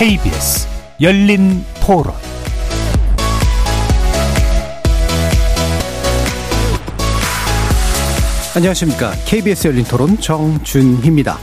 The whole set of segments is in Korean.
KBS 열린 토론 안녕하십니까. KBS 열린 토론 정준희입니다.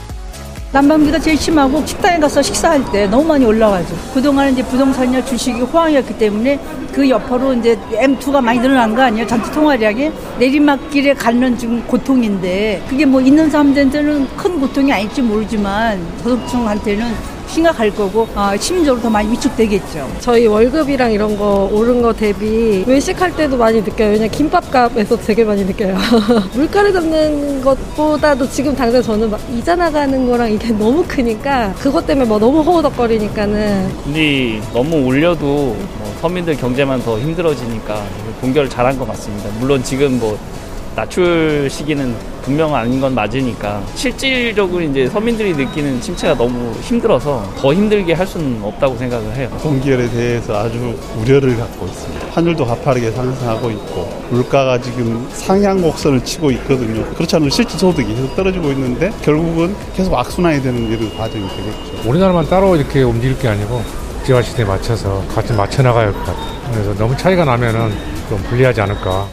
난방비가 제일 심하고 식당에 가서 식사할 때 너무 많이 올라가죠. 그동안 이제 부동산이나 주식이 호황이었기 때문에 그 여파로 이제 M2가 많이 늘어난 거 아니에요? 전체 통화량이 내리막길에 가는 지금 고통인데 그게 뭐 있는 사람들한테는 큰 고통이 아닐지 모르지만 저소득층한테는 심각할 거고 아, 심리적으로 더 많이 위축되겠죠. 저희 월급이랑 이런 거 오른 거 대비 외식할 때도 많이 느껴요. 왜냐 김밥값에서 되게 많이 느껴요. 물가를 잡는 것보다도 지금 당장 저는 막 이자 나가는 거랑 이게 너무 크니까 그것 때문에 뭐 너무 허우덕거리니까는 금리 너무 올려도 뭐 서민들 경제만 더 힘들어지니까 동결을 잘한 것 같습니다. 물론 지금 뭐 낮출 시기는 분명 아닌 건 맞으니까 실질적으로 이제 서민들이 느끼는 침체가 너무 힘들어서 더 힘들게 할 수는 없다고 생각을 해요. 동결에 대해서 아주 우려를 갖고 있습니다. 환율도 가파르게 상승하고 있고 물가가 지금 상향 곡선을 치고 있거든요. 그렇지 않으면 실질 소득이 계속 떨어지고 있는데 결국은 계속 악순환이 되는 이런 과정이 되겠죠. 우리나라만 따로 이렇게 움직일 게 아니고 국제화 시대에 맞춰서 같이 맞춰 나가야 할 것 같아요. 그래서 너무 차이가 나면은 좀 불리하지 않을까.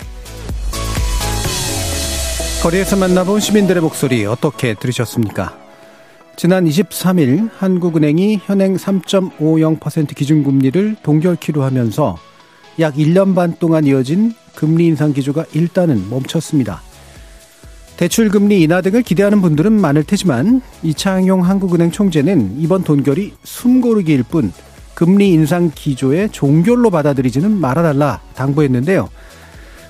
거리에서 만나본 시민들의 목소리 어떻게 들으셨습니까? 지난 23일 한국은행이 현행 3.50% 기준금리를 동결키로 하면서 약 1년 반 동안 이어진 금리 인상 기조가 일단은 멈췄습니다. 대출금리 인하 등을 기대하는 분들은 많을 테지만 이창용 한국은행 총재는 이번 동결이 숨고르기일 뿐 금리 인상 기조의 종결로 받아들이지는 말아달라 당부했는데요.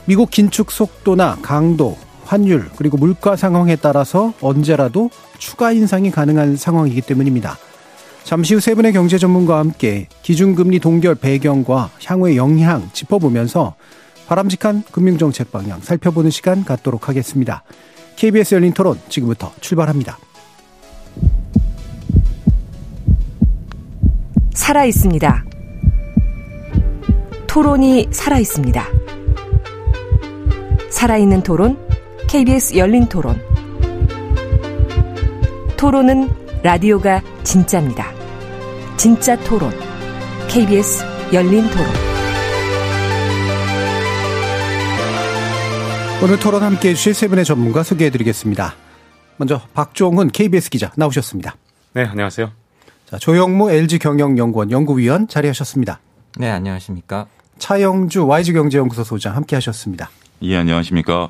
미국 긴축 속도나 강도, 환율 그리고 물가 상황에 따라서 언제라도 추가 인상이 가능한 상황이기 때문입니다. 잠시 후 세 분의 경제 전문가와 함께 기준금리 동결 배경과 향후의 영향 짚어보면서 바람직한 금융정책 방향 살펴보는 시간 갖도록 하겠습니다. KBS 열린 토론 지금부터 출발합니다. 살아 있습니다. 토론이 살아 있습니다. 살아있는 토론 KBS 열린 토론. 토론은 라디오가 진짜입니다. 진짜 토론. KBS 열린 토론. 오늘 토론 함께 해주실 세 분의 전문가 소개해 드리겠습니다. 먼저 박종훈 KBS 기자 나오셨습니다. 네, 안녕하세요. 자, 조영무 LG경영연구원 연구위원 자리하셨습니다. 네, 안녕하십니까. 차영주 YG경제연구소 소장 함께 하셨습니다. 예, 안녕하십니까.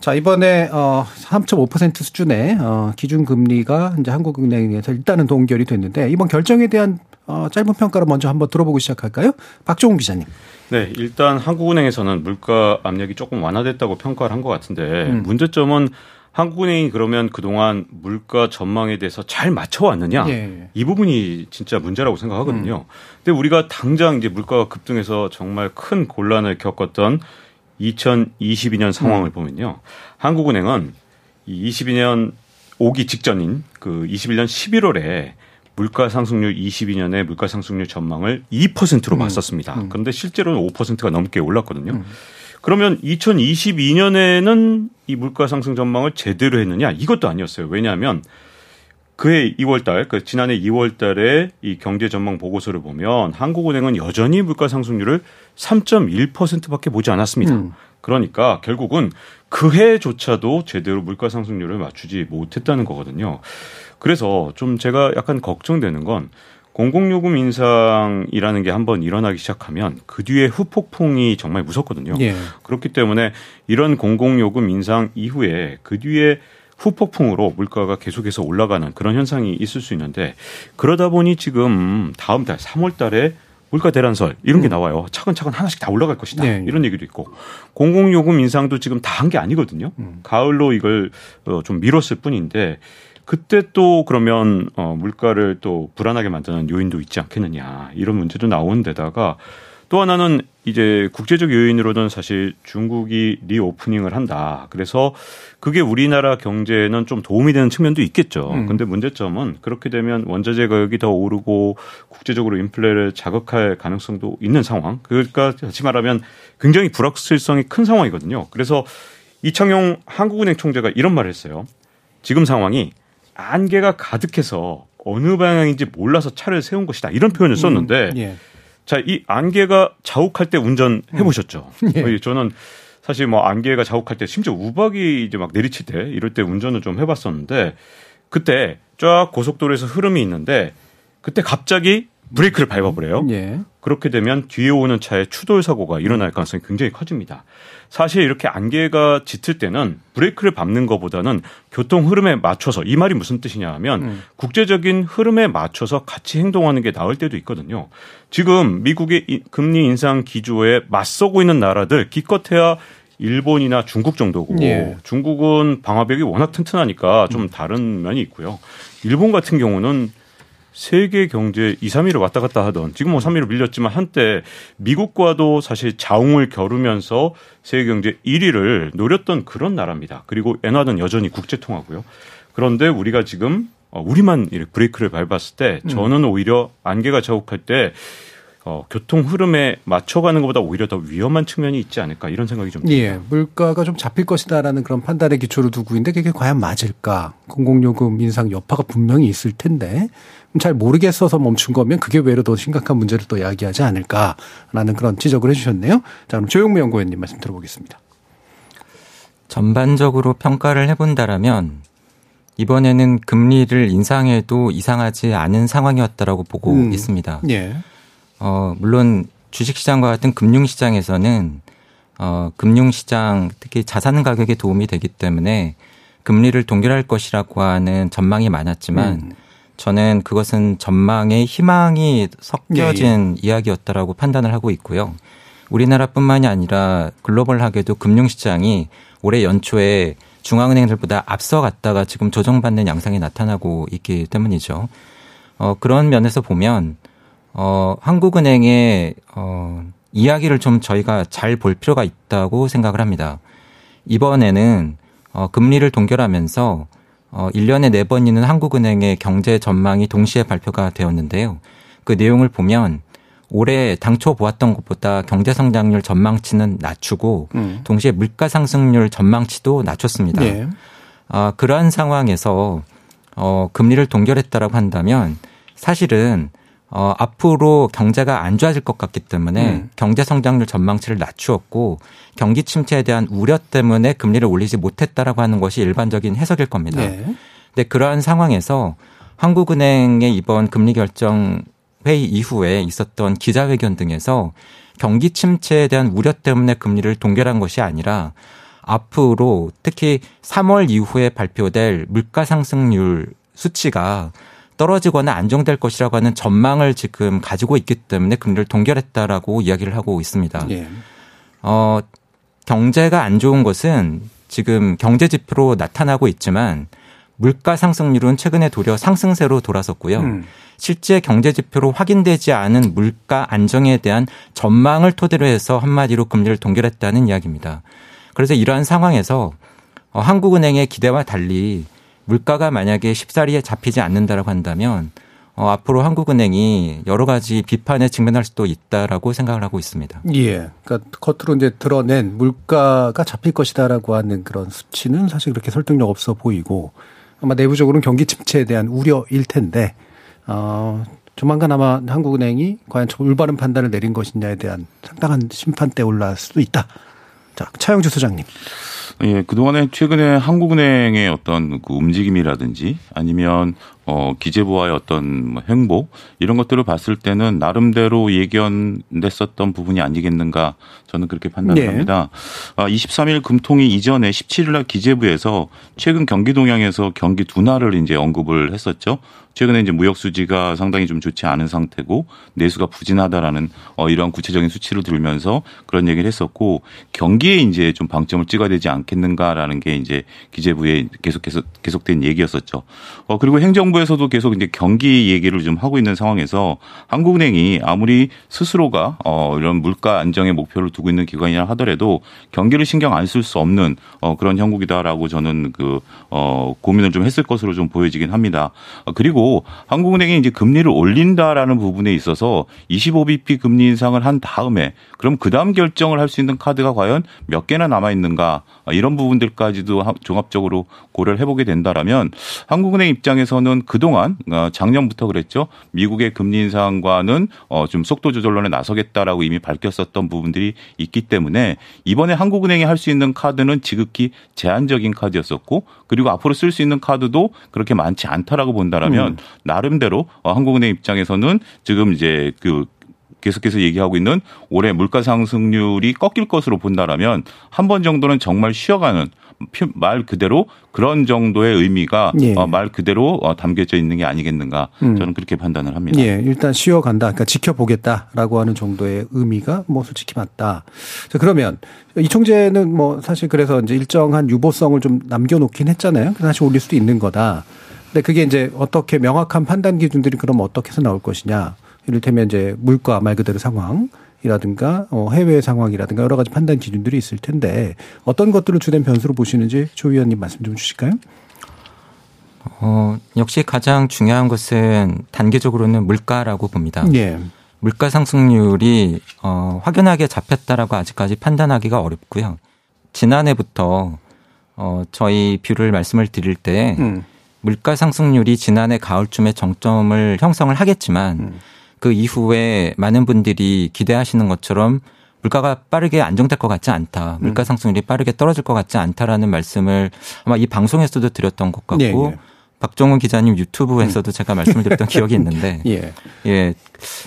자, 이번에 어 3.5% 수준의 어 기준 금리가 이제 한국은행에서 일단은 동결이 됐는데 이번 결정에 대한 어 짧은 평가를 먼저 한번 들어보고 시작할까요? 박종훈 기자님. 네, 일단 한국은행에서는 물가 압력이 조금 완화됐다고 평가를 한 것 같은데 음. 문제점은 한국은행이 그러면 그동안 물가 전망에 대해서 잘 맞춰왔느냐 예. 이 부분이 진짜 문제라고 생각하거든요. 음. 근데 우리가 당장 이제 물가가 급등해서 정말 큰 곤란을 겪었던 2022년 상황을 음. 보면요. 한국은행은 이 22년 오기 직전인 그 21년 11월에 물가 상승률 22년의 물가 상승률 전망을 2%로 음. 맞췄습니다. 음. 그런데 실제로는 5%가 넘게 올랐거든요. 음. 그러면 2022년에는 이 물가 상승 전망을 제대로 했느냐? 이것도 아니었어요. 왜냐하면 그해 2월 달, 그 지난해 2월 달에 이 경제 전망 보고서를 보면 한국은행은 여전히 물가 상승률을 3.1%밖에 보지 않았습니다. 음. 그러니까 결국은 그 해조차도 제대로 물가 상승률을 맞추지 못했다는 거거든요. 그래서 좀 제가 약간 걱정되는 건 공공요금 인상이라는 게 한번 일어나기 시작하면 그 뒤에 후폭풍이 정말 무섭거든요. 예. 그렇기 때문에 이런 공공요금 인상 이후에 그 뒤에 후폭풍으로 물가가 계속해서 올라가는 그런 현상이 있을 수 있는데 그러다 보니 지금 다음 달 3월 달에 물가 대란설 이런 게 음. 나와요. 차근차근 하나씩 다 올라갈 것이다. 네. 이런 얘기도 있고 공공요금 인상도 지금 다 한 게 아니거든요. 음. 가을로 이걸 어, 좀 미뤘을 뿐인데 그때 또 그러면 어 물가를 또 불안하게 만드는 요인도 있지 않겠느냐 이런 문제도 나온 데다가 또 하나는 이제 국제적 요인으로는 사실 중국이 리오프닝을 한다. 그래서 그게 우리나라 경제에는 좀 도움이 되는 측면도 있겠죠. 음. 근데 문제점은 그렇게 되면 원자재 가격이 더 오르고 국제적으로 인플레를 자극할 가능성도 있는 상황. 그러니까 다시 말하면 굉장히 불확실성이 큰 상황이거든요. 그래서 이창용 한국은행 총재가 이런 말을 했어요. 지금 상황이 안개가 가득해서 어느 방향인지 몰라서 차를 세운 것이다 이런 표현을 음, 썼는데 음, 예. 자 이 안개가 자욱할 때 운전 해보셨죠? 음. 예. 저는 사실 뭐 안개가 자욱할 때 심지어 우박이 이제 막 내리칠 때 이럴 때 운전을 좀 해봤었는데 그때 쫙 고속도로에서 흐름이 있는데 그때 갑자기 브레이크를 밟아버려요. 예. 그렇게 되면 뒤에 오는 차에 추돌 사고가 일어날 가능성이 굉장히 커집니다. 사실 이렇게 안개가 짙을 때는 브레이크를 밟는 것보다는 교통 흐름에 맞춰서 이 말이 무슨 뜻이냐 하면 음. 국제적인 흐름에 맞춰서 같이 행동하는 게 나을 때도 있거든요. 지금 미국의 금리 인상 기조에 맞서고 있는 나라들 기껏해야 일본이나 중국 정도고 예. 중국은 방화벽이 워낙 튼튼하니까 좀 다른 면이 있고요. 일본 같은 경우는 세계 경제 2, 3위를 왔다 갔다 하던 지금 뭐 3위로 밀렸지만 한때 미국과도 사실 자웅을 겨루면서 세계 경제 1위를 노렸던 그런 나라입니다. 그리고 엔화는 여전히 국제 통화고요. 그런데 우리가 지금 어, 우리만 브레이크를 밟았을 때 음. 저는 오히려 안개가 자욱할 때 어, 교통 흐름에 맞춰가는 것보다 오히려 더 위험한 측면이 있지 않을까 이런 생각이 좀 듭니다. 예, 물가가 좀 잡힐 것이다라는 그런 판단의 기초를 두고 있는데 그게 과연 맞을까? 공공요금 인상 여파가 분명히 있을 텐데 잘 모르겠어서 멈춘 거면 그게 외로 더 심각한 문제를 또 야기하지 않을까라는 그런 지적을 해주셨네요. 자, 그럼 조용무 연구원님 말씀 들어보겠습니다. 전반적으로 평가를 해본다라면 이번에는 금리를 인상해도 이상하지 않은 상황이었다라고 보고 음, 있습니다. 예. 어, 물론 주식시장과 같은 금융시장에서는 어, 금융시장 특히 자산 가격에 도움이 되기 때문에 금리를 동결할 것이라고 하는 전망이 많았지만 음. 저는 그것은 전망의 희망이 섞여진 예, 예. 이야기였다라고 판단을 하고 있고요. 우리나라뿐만이 아니라 글로벌하게도 금융시장이 올해 연초에 중앙은행들보다 앞서갔다가 지금 조정받는 양상이 나타나고 있기 때문이죠. 어, 그런 면에서 보면 어, 한국은행의 어, 이야기를 좀 저희가 잘 볼 필요가 있다고 생각을 합니다. 이번에는 어, 금리를 동결하면서 어, 1년에 4번 있는 한국은행의 경제 전망이 동시에 발표가 되었는데요. 그 내용을 보면 올해 당초 보았던 것보다 경제 성장률 전망치는 낮추고 음. 동시에 물가 상승률 전망치도 낮췄습니다. 네. 아, 그러한 상황에서 어, 금리를 동결했다라고 한다면 사실은 어, 앞으로 경제가 안 좋아질 것 같기 때문에 음. 경제 성장률 전망치를 낮추었고 경기 침체에 대한 우려 때문에 금리를 올리지 못했다라고 하는 것이 일반적인 해석일 겁니다. 네. 근데 그러한 상황에서 한국은행의 이번 금리 결정 회의 이후에 있었던 기자회견 등에서 경기 침체에 대한 우려 때문에 금리를 동결한 것이 아니라 앞으로 특히 3월 이후에 발표될 물가 상승률 수치가 떨어지거나 안정될 것이라고 하는 전망을 지금 가지고 있기 때문에 금리를 동결했다라고 이야기를 하고 있습니다. 예. 어, 경제가 안 좋은 것은 지금 경제 지표로 나타나고 있지만 물가 상승률은 최근에 도려 상승세로 돌아섰고요. 음. 실제 경제 지표로 확인되지 않은 물가 안정에 대한 전망을 토대로 해서 한마디로 금리를 동결했다는 이야기입니다. 그래서 이러한 상황에서 어, 한국은행의 기대와 달리 물가가 만약에 쉽사리에 잡히지 않는다라고 한다면 어, 앞으로 한국은행이 여러 가지 비판에 직면할 수도 있다라고 생각을 하고 있습니다. 예. 그러니까 겉으로 이제 드러낸 물가가 잡힐 것이다라고 하는 그런 수치는 사실 그렇게 설득력 없어 보이고 아마 내부적으로는 경기 침체에 대한 우려일 텐데 어, 조만간 아마 한국은행이 과연 올바른 판단을 내린 것이냐에 대한 상당한 심판대에 올라갈 수도 있다. 자, 차영주 소장님. 예, 그동안에 최근에 한국은행의 어떤 그 움직임이라든지 아니면 어, 기재부와의 어떤 뭐 행보 이런 것들을 봤을 때는 나름대로 예견됐었던 부분이 아니겠는가 저는 그렇게 판단을 네. 합니다. 아, 23일 금통위 이전에 17일 날 기재부에서 최근 경기 동향에서 경기 둔화를 이제 언급을 했었죠. 최근에 이제 무역 수지가 상당히 좀 좋지 않은 상태고 내수가 부진하다라는 어 이러한 구체적인 수치를 들면서 그런 얘기를 했었고 경기에 이제 좀 방점을 찍어야 되지 않겠는가라는 게 이제 기재부에 계속해서 계속된 얘기였었죠. 어 그리고 행정부 에서도 계속 이제 경기 얘기를 좀 하고 있는 상황에서 한국은행이 아무리 스스로가 어 이런 물가 안정의 목표를 두고 있는 기관이라 하더라도 경기를 신경 안 쓸 수 없는 어 그런 형국이다라고 저는 그 어 고민을 좀 했을 것으로 좀 보여지긴 합니다. 어 그리고 한국은행이 이제 금리를 올린다라는 부분에 있어서 25bp 금리 인상을 한 다음에 그럼 그 다음 결정을 할 수 있는 카드가 과연 몇 개나 남아 있는가 이런 부분들까지도 종합적으로 고려를 해보게 된다라면 한국은행 입장에서는 그동안 어, 작년부터 그랬죠. 미국의 금리 인상과는 어, 좀 속도 조절론에 나서겠다라고 이미 밝혔었던 부분들이 있기 때문에 이번에 한국은행이 할 수 있는 카드는 지극히 제한적인 카드였었고 그리고 앞으로 쓸 수 있는 카드도 그렇게 많지 않다라고 본다라면 음. 나름대로 어, 한국은행 입장에서는 지금 이제 그 계속해서 얘기하고 있는 올해 물가 상승률이 꺾일 것으로 본다라면 한 번 정도는 정말 쉬어가는 말 그대로 그런 정도의 의미가 예. 어, 말 그대로 어, 담겨져 있는 게 아니겠는가 음. 저는 그렇게 판단을 합니다. 예, 일단 쉬어간다, 그러니까 지켜보겠다라고 하는 정도의 의미가 뭐 솔직히 맞다. 자, 그러면 이 총재는 뭐 사실 그래서 이제 일정한 유보성을 좀 남겨놓긴 했잖아요. 다시 올릴 수도 있는 거다. 근데 그게 이제 어떻게 명확한 판단 기준들이 그럼 어떻게 해서 나올 것이냐. 이를테면 이제 물가 말 그대로 상황. 이라든가 어 해외 상황이라든가 여러 가지 판단 기준들이 있을 텐데 어떤 것들을 주된 변수로 보시는지 조 위원님 말씀 좀 주실까요? 어, 역시 가장 중요한 것은 단계적으로는 물가라고 봅니다. 예. 물가 상승률이 어, 확연하게 잡혔다라고 아직까지 판단하기가 어렵고요. 지난해부터 어, 저희 view를 말씀을 드릴 때 음. 물가 상승률이 지난해 가을쯤에 정점을 형성을 하겠지만 음. 그 이후에 많은 분들이 기대하시는 것처럼 물가가 빠르게 안정될 것 같지 않다. 물가 음. 상승률이 빠르게 떨어질 것 같지 않다라는 말씀을 아마 이 방송에서도 드렸던 것 같고 예, 예. 박종훈 기자님 유튜브에서도 음. 제가 말씀을 드렸던 기억이 있는데 예. 예.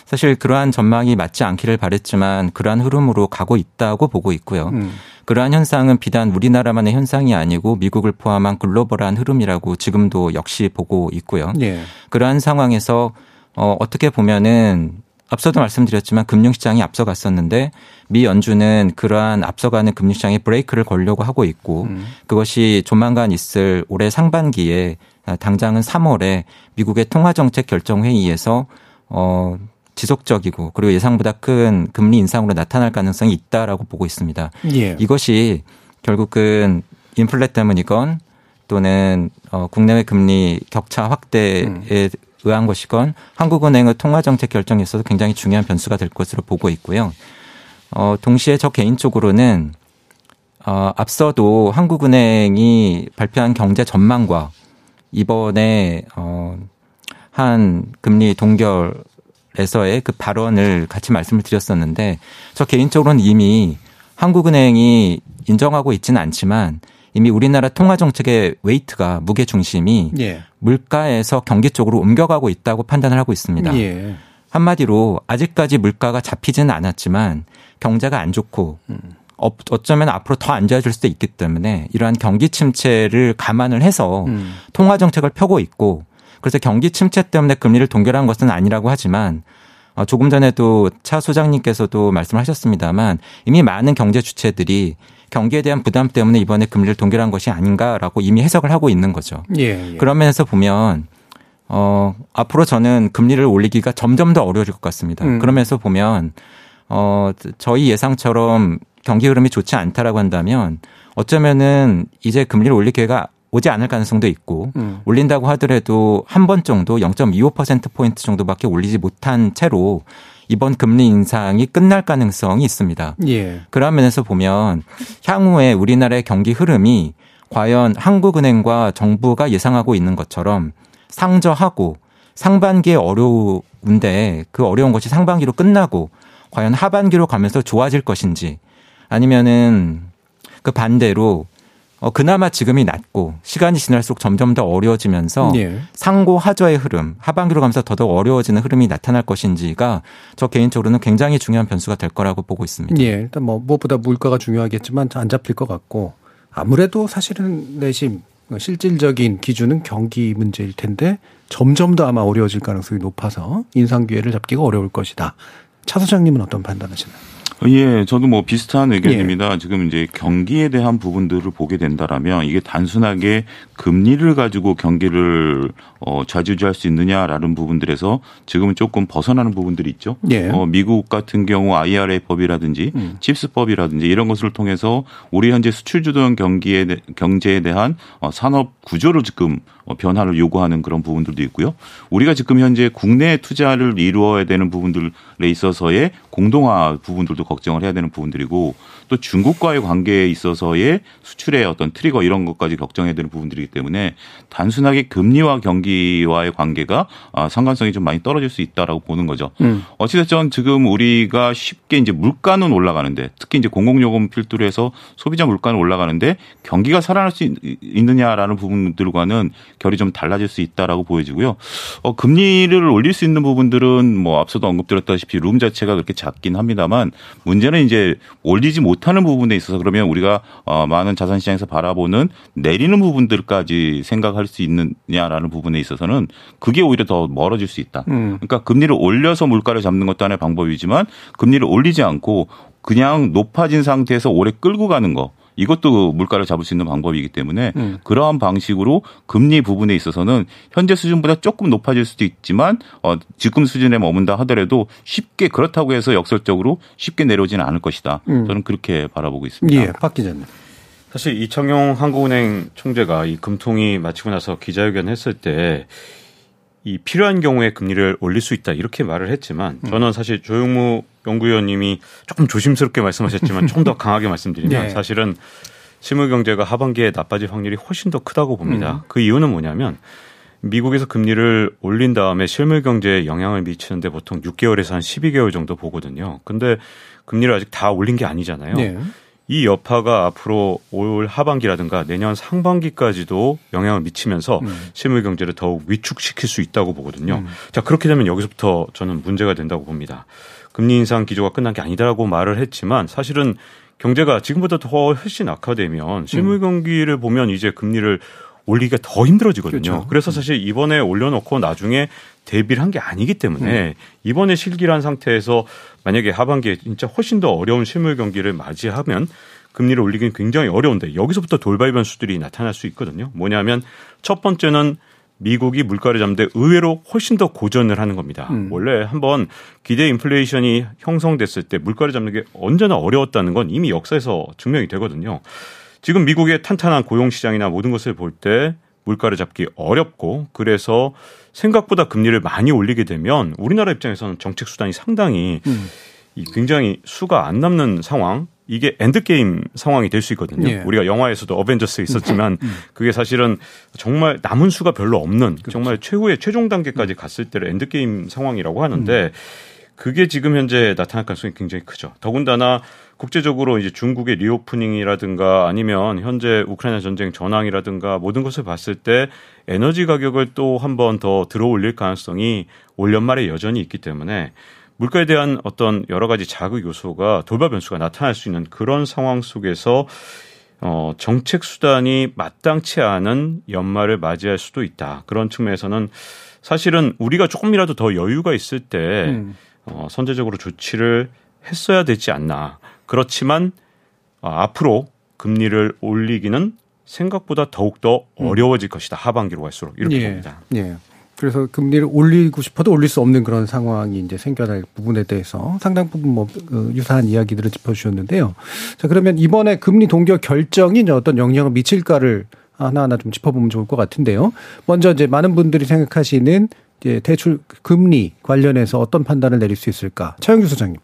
사실 그러한 전망이 맞지 않기를 바랬지만 그러한 흐름으로 가고 있다고 보고 있고요. 음. 그러한 현상은 비단 우리나라만의 현상이 아니고 미국을 포함한 글로벌한 흐름이라고 지금도 역시 보고 있고요. 예. 그러한 상황에서 어, 어떻게 보면은 앞서도 말씀드렸지만 금융시장이 앞서갔었는데 미 연준은 그러한 앞서가는 금융시장에 브레이크를 걸려고 하고 있고 음. 그것이 조만간 있을 올해 상반기에 당장은 3월에 미국의 통화정책 결정회의에서 어, 지속적이고 그리고 예상보다 큰 금리 인상으로 나타날 가능성이 있다라고 보고 있습니다. 예. 이것이 결국은 인플레 때문이건 또는 어, 국내외 금리 격차 확대에 음. 의한 것이건 한국은행의 통화정책 결정에 있어서 굉장히 중요한 변수가 될 것으로 보고 있고요. 어, 동시에 저 개인적으로는 어, 앞서도 한국은행이 발표한 경제 전망과 이번에 어, 한 금리 동결에서의 그 발언을 같이 말씀을 드렸었는데 저 개인적으로는 이미 한국은행이 인정하고 있지는 않지만 이미 우리나라 통화 정책의 웨이트가 무게 중심이 예. 물가에서 경기 쪽으로 옮겨가고 있다고 판단을 하고 있습니다. 예. 한마디로 아직까지 물가가 잡히지는 않았지만 경제가 안 좋고 음. 어쩌면 앞으로 더 안 좋아질 수도 있기 때문에 이러한 경기 침체를 감안을 해서 음. 통화 정책을 펴고 있고 그래서 경기 침체 때문에 금리를 동결한 것은 아니라고 하지만 어, 조금 전에도 차 소장님께서도 말씀하셨습니다만 이미 많은 경제 주체들이 경기에 대한 부담 때문에 이번에 금리를 동결한 것이 아닌가라고 이미 해석을 하고 있는 거죠. 예, 예. 그런 면에서 보면 어 앞으로 저는 금리를 올리기가 점점 더 어려워질 것 같습니다. 음. 그러면서 보면 어 저희 예상처럼 경기 흐름이 좋지 않다라고 한다면 어쩌면은 이제 금리를 올릴 기회가 오지 않을 가능성도 있고 음. 올린다고 하더라도 한 번 정도 0.25% 포인트 정도밖에 올리지 못한 채로 이번 금리 인상이 끝날 가능성이 있습니다. 예. 그런 면에서 보면 향후에 우리나라의 경기 흐름이 과연 한국은행과 정부가 예상하고 있는 것처럼 상저하고 상반기에 어려운데 그 어려운 것이 상반기로 끝나고 과연 하반기로 가면서 좋아질 것인지 아니면은 그 반대로 어, 그나마 지금이 낮고 시간이 지날수록 점점 더 어려워지면서 예. 상고 하저의 흐름, 하반기로 가면서 더더욱 어려워지는 흐름이 나타날 것인지가 저 개인적으로는 굉장히 중요한 변수가 될 거라고 보고 있습니다. 예, 일단 뭐 무엇보다 물가가 중요하겠지만 안 잡힐 것 같고 아무래도 사실은 내심 실질적인 기준은 경기 문제일 텐데 점점 더 아마 어려워질 가능성이 높아서 인상 기회를 잡기가 어려울 것이다. 차 소장님은 어떤 판단하시나요? 예, 저도 뭐 비슷한 의견입니다. 예. 지금 이제 경기에 대한 부분들을 보게 된다라면 이게 단순하게 금리를 가지고 경기를 어, 좌지우지할 수 있느냐라는 부분들에서 지금은 조금 벗어나는 부분들이 있죠. 예. 어, 미국 같은 경우 IRA 법이라든지 음. 칩스법이라든지 이런 것을 통해서 우리 현재 수출 주도형 경기에 경제에 대한 어, 산업 구조를 지금 어, 변화를 요구하는 그런 부분들도 있고요. 우리가 지금 현재 국내 투자를 이루어야 되는 부분들에 있어서의 공동화 부분들도 걱정을 해야 되는 부분들이고 또 중국과의 관계에 있어서의 수출의 어떤 트리거 이런 것까지 걱정해야 되는 부분들이기 때문에 단순하게 금리와 경기와의 관계가 아, 상관성이 좀 많이 떨어질 수 있다라고 보는 거죠. 음. 어찌됐든 지금 우리가 쉽게 이제 물가는 올라가는데 특히 이제 공공요금 필두로 해서 소비자 물가는 올라가는데 경기가 살아날 수 있느냐라는 부분들과는 결이 좀 달라질 수 있다라고 보여지고요. 어, 금리를 올릴 수 있는 부분들은 뭐 앞서도 언급드렸다시피 룸 자체가 그렇게 작긴 합니다만 문제는 이제 올리지 못 못하는 부분에 있어서 그러면 우리가 어, 많은 자산 시장에서 바라보는 내리는 부분들까지 생각할 수 있느냐라는 부분에 있어서는 그게 오히려 더 멀어질 수 있다. 음. 그러니까 금리를 올려서 물가를 잡는 것도 하나의 방법이지만 금리를 올리지 않고 그냥 높아진 상태에서 오래 끌고 가는 거 이것도 물가를 잡을 수 있는 방법이기 때문에 음. 그러한 방식으로 금리 부분에 있어서는 현재 수준보다 조금 높아질 수도 있지만 어, 지금 수준에 머문다 하더라도 쉽게 그렇다고 해서 역설적으로 쉽게 내려오지는 않을 것이다. 음. 저는 그렇게 바라보고 있습니다. 예, 박 기자님. 사실 이청용 한국은행 총재가 이 금통이 마치고 나서 기자회견 했을 때 이 필요한 경우에 금리를 올릴 수 있다 이렇게 말을 했지만 음. 저는 사실 조영무 연구위원님이 조금 조심스럽게 말씀하셨지만 좀 더 강하게 말씀드리면 네. 사실은 실물 경제가 하반기에 나빠질 확률이 훨씬 더 크다고 봅니다. 음. 그 이유는 뭐냐면 미국에서 금리를 올린 다음에 실물 경제에 영향을 미치는데 보통 6개월에서 한 12개월 정도 보거든요. 근데 금리를 아직 다 올린 게 아니잖아요. 네. 이 여파가 앞으로 올 하반기라든가 내년 상반기까지도 영향을 미치면서 음. 실물 경제를 더욱 위축시킬 수 있다고 보거든요. 음. 자, 그렇게 되면 여기서부터 저는 문제가 된다고 봅니다. 금리 인상 기조가 끝난 게 아니다라고 말을 했지만 사실은 경제가 지금보다 더 훨씬 악화되면 실물 음. 경기를 보면 이제 금리를 올리기가 더 힘들어지거든요. 그렇죠. 그래서 사실 이번에 올려놓고 나중에 대비를 한 게 아니기 때문에 음. 이번에 실기란 상태에서 만약에 하반기에 진짜 훨씬 더 어려운 실물 경기를 맞이하면 금리를 올리기는 굉장히 어려운데 여기서부터 돌발 변수들이 나타날 수 있거든요. 뭐냐면 첫 번째는 미국이 물가를 잡는데 의외로 훨씬 더 고전을 하는 겁니다. 음. 원래 한번 기대 인플레이션이 형성됐을 때 물가를 잡는 게 언제나 어려웠다는 건 이미 역사에서 증명이 되거든요. 지금 미국의 탄탄한 고용 시장이나 모든 것을 볼 때 물가를 잡기 어렵고 그래서 생각보다 금리를 많이 올리게 되면 우리나라 입장에서는 정책 수단이 상당히 음. 굉장히 수가 안 남는 상황 이게 endgame 상황이 될 수 있거든요. 예. 우리가 영화에서도 어벤져스 있었지만 음. 그게 사실은 정말 남은 수가 별로 없는 그렇죠. 정말 최후의 최종 단계까지 갔을 때를 endgame 상황이라고 하는데 음. 그게 지금 현재 나타날 가능성이 굉장히 크죠. 더군다나 국제적으로 이제 중국의 reopening이라든가 아니면 현재 우크라이나 전쟁 전황이라든가 모든 것을 봤을 때 에너지 가격을 또 한 번 더 들어 올릴 가능성이 올 연말에 여전히 있기 때문에 물가에 대한 어떤 여러 가지 자극 요소가 돌발 변수가 나타날 수 있는 그런 상황 속에서 어, 정책 수단이 마땅치 않은 연말을 맞이할 수도 있다. 그런 측면에서는 사실은 우리가 조금이라도 더 여유가 있을 때 음. 어, 선제적으로 조치를 했어야 되지 않나. 그렇지만 어, 앞으로 금리를 올리기는 생각보다 더욱더 음. 어려워질 음. 것이다. 하반기로 갈수록 이렇게 예. 봅니다. 예. 그래서 금리를 올리고 싶어도 올릴 수 없는 그런 상황이 이제 생겨날 부분에 대해서 상당 부분 뭐그 유사한 이야기들을 짚어주셨는데요. 자 그러면 이번에 금리 동결 결정이 어떤 영향을 미칠까를 하나하나 좀 짚어보면 좋을 것 같은데요. 먼저 이제 많은 분들이 생각하시는 이제 대출 금리 관련해서 어떤 판단을 내릴 수 있을까? 차영규 소장님.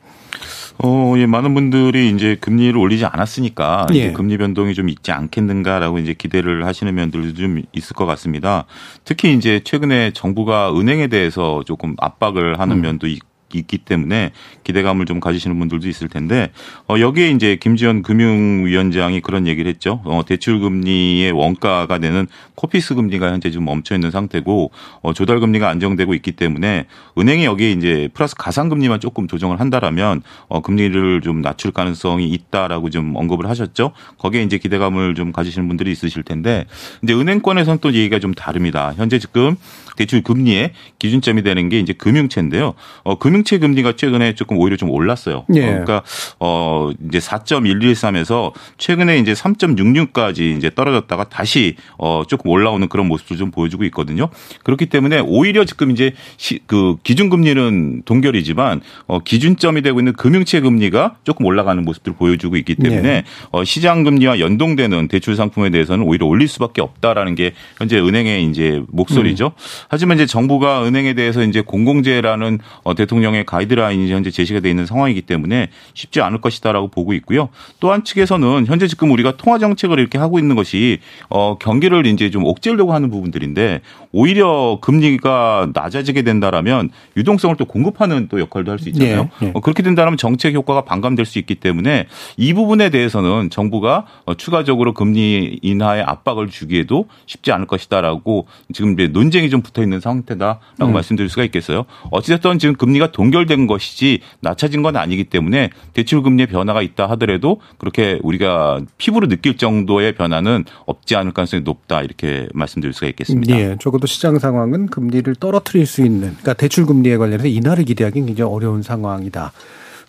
어, 예, 많은 분들이 이제 금리를 올리지 않았으니까 예. 금리 변동이 좀 있지 않겠는가라고 이제 기대를 하시는 면들도 좀 있을 것 같습니다. 특히 이제 최근에 정부가 은행에 대해서 조금 압박을 하는 음. 면도 있고 있기 때문에 기대감을 좀 가지시는 분들도 있을 텐데 어 여기에 이제 김지현 금융위원장이 그런 얘기를 했죠. 어 대출 금리의 원가가 되는 코피스 금리가 현재 좀 멈춰 있는 상태고 어 조달 금리가 안정되고 있기 때문에 은행이 여기에 이제 플러스 가상 금리만 조금 조정을 한다라면 어 금리를 좀 낮출 가능성이 있다라고 좀 언급을 하셨죠. 거기에 이제 기대감을 좀 가지시는 분들이 있으실 텐데 이제 은행권에서는 또 얘기가 좀 다릅니다. 현재 지금 대출 금리의 기준점이 되는 게 이제 금융채인데요. 어 금융 금융채 금리가 최근에 조금 오히려 좀 올랐어요. 예. 그러니까 어 이제 4.113에서 최근에 이제 3.66까지 이제 떨어졌다가 다시 어 조금 올라오는 그런 모습을 좀 보여주고 있거든요. 그렇기 때문에 오히려 지금 이제 시, 그 기준 금리는 동결이지만 어 기준점이 되고 있는 금융채 금리가 조금 올라가는 모습들을 보여주고 있기 때문에 네. 어 시장 금리와 연동되는 대출 상품에 대해서는 오히려 올릴 수밖에 없다라는 게 현재 은행의 이제 목소리죠. 음. 하지만 이제 정부가 은행에 대해서 이제 공공재라는 어 대통령 의 가이드라인이 현재 제시가 돼 있는 상황이기 때문에 쉽지 않을 것이다라고 보고 있고요. 또한 측에서는 현재 지금 우리가 통화 정책을 이렇게 하고 있는 것이 어 경기를 이제 좀 억제하려고 하는 부분들인데 오히려 금리가 낮아지게 된다라면 유동성을 또 공급하는 또 역할도 할 수 있잖아요. 네, 네. 어, 그렇게 된다면 정책 효과가 반감될 수 있기 때문에 이 부분에 대해서는 정부가 어, 추가적으로 금리 인하의 압박을 주기에도 쉽지 않을 것이다라고 지금 이제 논쟁이 좀 붙어 있는 상태다라고 음. 말씀드릴 수가 있겠어요. 어찌됐든 지금 금리가 동결된 것이지 낮아진 건 아니기 때문에 대출 금리의 변화가 있다 하더라도 그렇게 우리가 피부로 느낄 정도의 변화는 없지 않을 가능성이 높다 이렇게 말씀드릴 수가 있겠습니다. 예, 적어도 시장 상황은 금리를 떨어뜨릴 수 있는 그러니까 대출 금리에 관련해서 인하를 기대하기 굉장히 어려운 상황이다.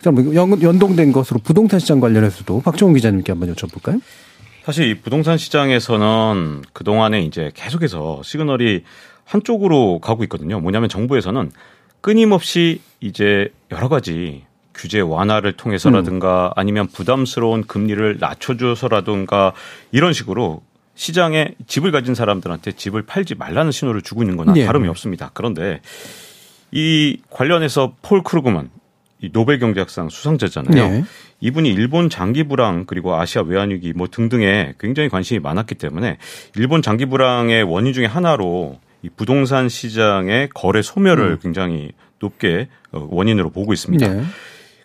그럼 연동된 것으로 부동산 시장 관련해서도 박정훈 기자님께 한번 여쭤볼까요? 사실 이 부동산 시장에서는 그동안에 이제 계속해서 시그널이 한쪽으로 가고 있거든요. 뭐냐면 정부에서는 끊임없이 이제 여러 가지 규제 완화를 통해서라든가 아니면 부담스러운 금리를 낮춰줘서라든가 이런 식으로 시장에 집을 가진 사람들한테 집을 팔지 말라는 신호를 주고 있는 거나 네. 다름이 없습니다. 그런데 이 관련해서 폴 크루그만 이 노벨 경제학상 수상자잖아요. 네. 이분이 일본 장기 불황 그리고 아시아 외환 위기 뭐 등등에 굉장히 관심이 많았기 때문에 일본 장기 불황의 원인 중에 하나로 이 부동산 시장의 거래 소멸을 음. 굉장히 높게 어, 원인으로 보고 있습니다. 네.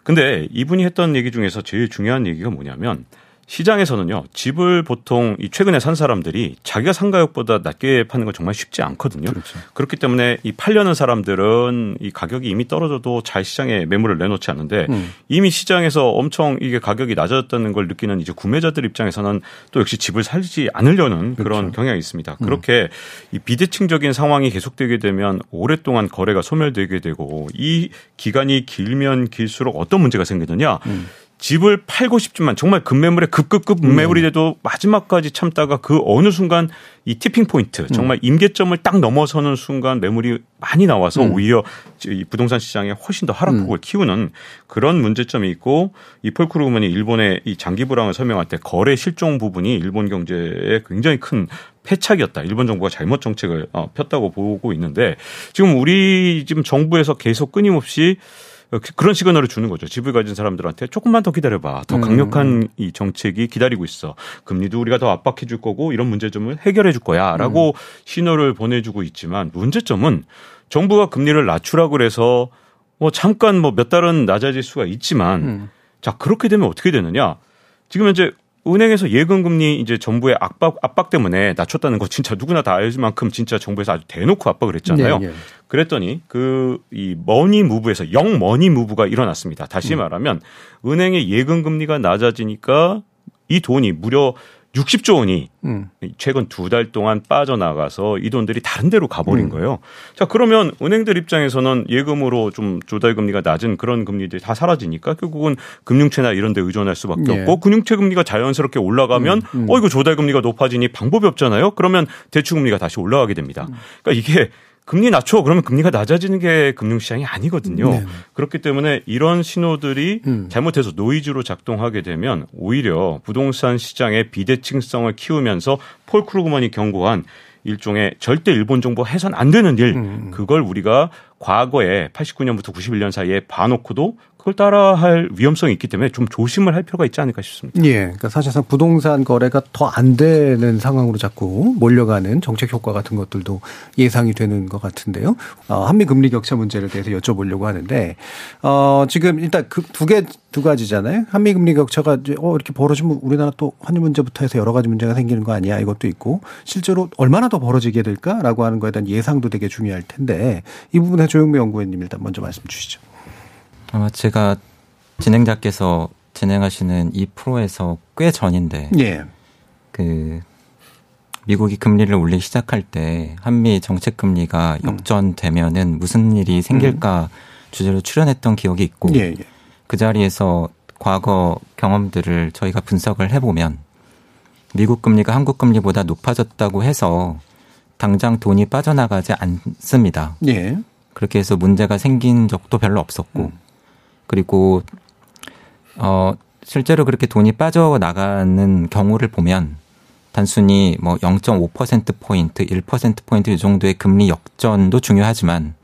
근데 이분이 했던 얘기 중에서 제일 중요한 얘기가 뭐냐면 시장에서는요 집을 보통 이 최근에 산 사람들이 자기가 산 가격보다 낮게 파는 건 정말 쉽지 않거든요. 그렇죠. 그렇기 때문에 이 팔려는 사람들은 이 가격이 이미 떨어져도 잘 시장에 매물을 내놓지 않는데 음. 이미 시장에서 엄청 이게 가격이 낮아졌다는 걸 느끼는 이제 구매자들 입장에서는 또 역시 집을 살지 않으려는 그렇죠. 그런 경향이 있습니다. 음. 그렇게 이 비대칭적인 상황이 계속되게 되면 오랫동안 거래가 소멸되게 되고 이 기간이 길면 길수록 어떤 문제가 생기느냐. 음. 집을 팔고 싶지만 정말 급매물에 급급급 음. 매물이 돼도 마지막까지 참다가 그 어느 순간 이 티핑 포인트 음. 정말 임계점을 딱 넘어서는 순간 매물이 많이 나와서 음. 오히려 이 부동산 시장에 훨씬 더 하락폭을 음. 키우는 그런 문제점이 있고 이 폴크루그만이 일본의 이 장기 불황을 설명할 때 거래 실종 부분이 일본 경제에 굉장히 큰 패착이었다. 일본 정부가 잘못 정책을 어, 폈다고 보고 있는데 지금 우리 지금 정부에서 계속 끊임없이 그런 시그널을 주는 거죠. 집을 가진 사람들한테 조금만 더 기다려봐. 더 음. 강력한 음. 이 정책이 기다리고 있어. 금리도 우리가 더 압박해 줄 거고 이런 문제점을 해결해 줄 거야. 라고 음. 신호를 보내주고 있지만 문제점은 정부가 금리를 낮추라고 그래서 뭐 잠깐 뭐 몇 달은 낮아질 수가 있지만 음. 자, 그렇게 되면 어떻게 되느냐. 지금 현재 은행에서 예금 금리 이제 정부의 압박 압박 때문에 낮췄다는 거 진짜 누구나 다 알 만큼 진짜 정부에서 아주 대놓고 압박을 했잖아요. 네, 네. 그랬더니 그 이 money move에서 역 money move가 일어났습니다. 다시 음. 말하면 은행의 예금 금리가 낮아지니까 이 돈이 무려 60조 원이 음. 최근 두 달 동안 빠져나가서 이 돈들이 다른 데로 가버린 음. 거예요. 자, 그러면 은행들 입장에서는 예금으로 좀 조달 금리가 낮은 그런 금리들이 다 사라지니까 결국은 금융채나 이런 데 의존할 수밖에 네. 없고 금융채 금리가 자연스럽게 올라가면 음. 음. 어, 이거 조달 금리가 높아지니 방법이 없잖아요. 그러면 대출 금리가 다시 올라가게 됩니다. 음. 그러니까 이게 금리 낮춰 그러면 금리가 낮아지는 게 금융시장이 아니거든요. 네 그렇기 때문에 이런 신호들이 음. 잘못해서 노이즈로 작동하게 되면 오히려 부동산 시장의 비대칭성을 키우면서 폴 크루그만이 경고한 일종의 절대 일본 정부 해선 안 되는 일 음. 그걸 우리가 과거에 89년부터 91년 사이에 봐놓고도 그걸 따라할 위험성이 있기 때문에 좀 조심을 할 필요가 있지 않을까 싶습니다. 예. 그러니까 사실상 부동산 거래가 더 안 되는 상황으로 자꾸 몰려가는 정책 효과 같은 것들도 예상이 되는 것 같은데요. 어, 한미 금리 격차 문제를 대해서 여쭤보려고 하는데 어, 지금 일단 그 두 개 두 가지잖아요. 한미 금리 격차가 이제 어 이렇게 벌어지면 우리나라 또 환율 문제부터 해서 여러 가지 문제가 생기는 거 아니야? 이것도 있고 실제로 얼마나 더 벌어지게 될까라고 하는 거에 대한 예상도 되게 중요할 텐데 이 부분에 조영미 연구원님 일단 먼저 말씀 주시죠. 아마 제가 진행자께서 진행하시는 이 프로에서 꽤 전인데 예. 그 미국이 금리를 올리기 시작할 때 한미 정책 금리가 음. 역전되면은 무슨 일이 생길까 음. 주제로 출연했던 기억이 있고 예, 예. 그 자리에서 과거 경험들을 저희가 분석을 해보면 미국 금리가 한국 금리보다 높아졌다고 해서 당장 돈이 빠져나가지 않습니다. 예. 그렇게 해서 문제가 생긴 적도 별로 없었고 음. 그리고 어 실제로 그렇게 돈이 빠져나가는 경우를 보면 단순히 뭐 0.5% 포인트, 1% 포인트 이 정도의 금리 역전도 중요하지만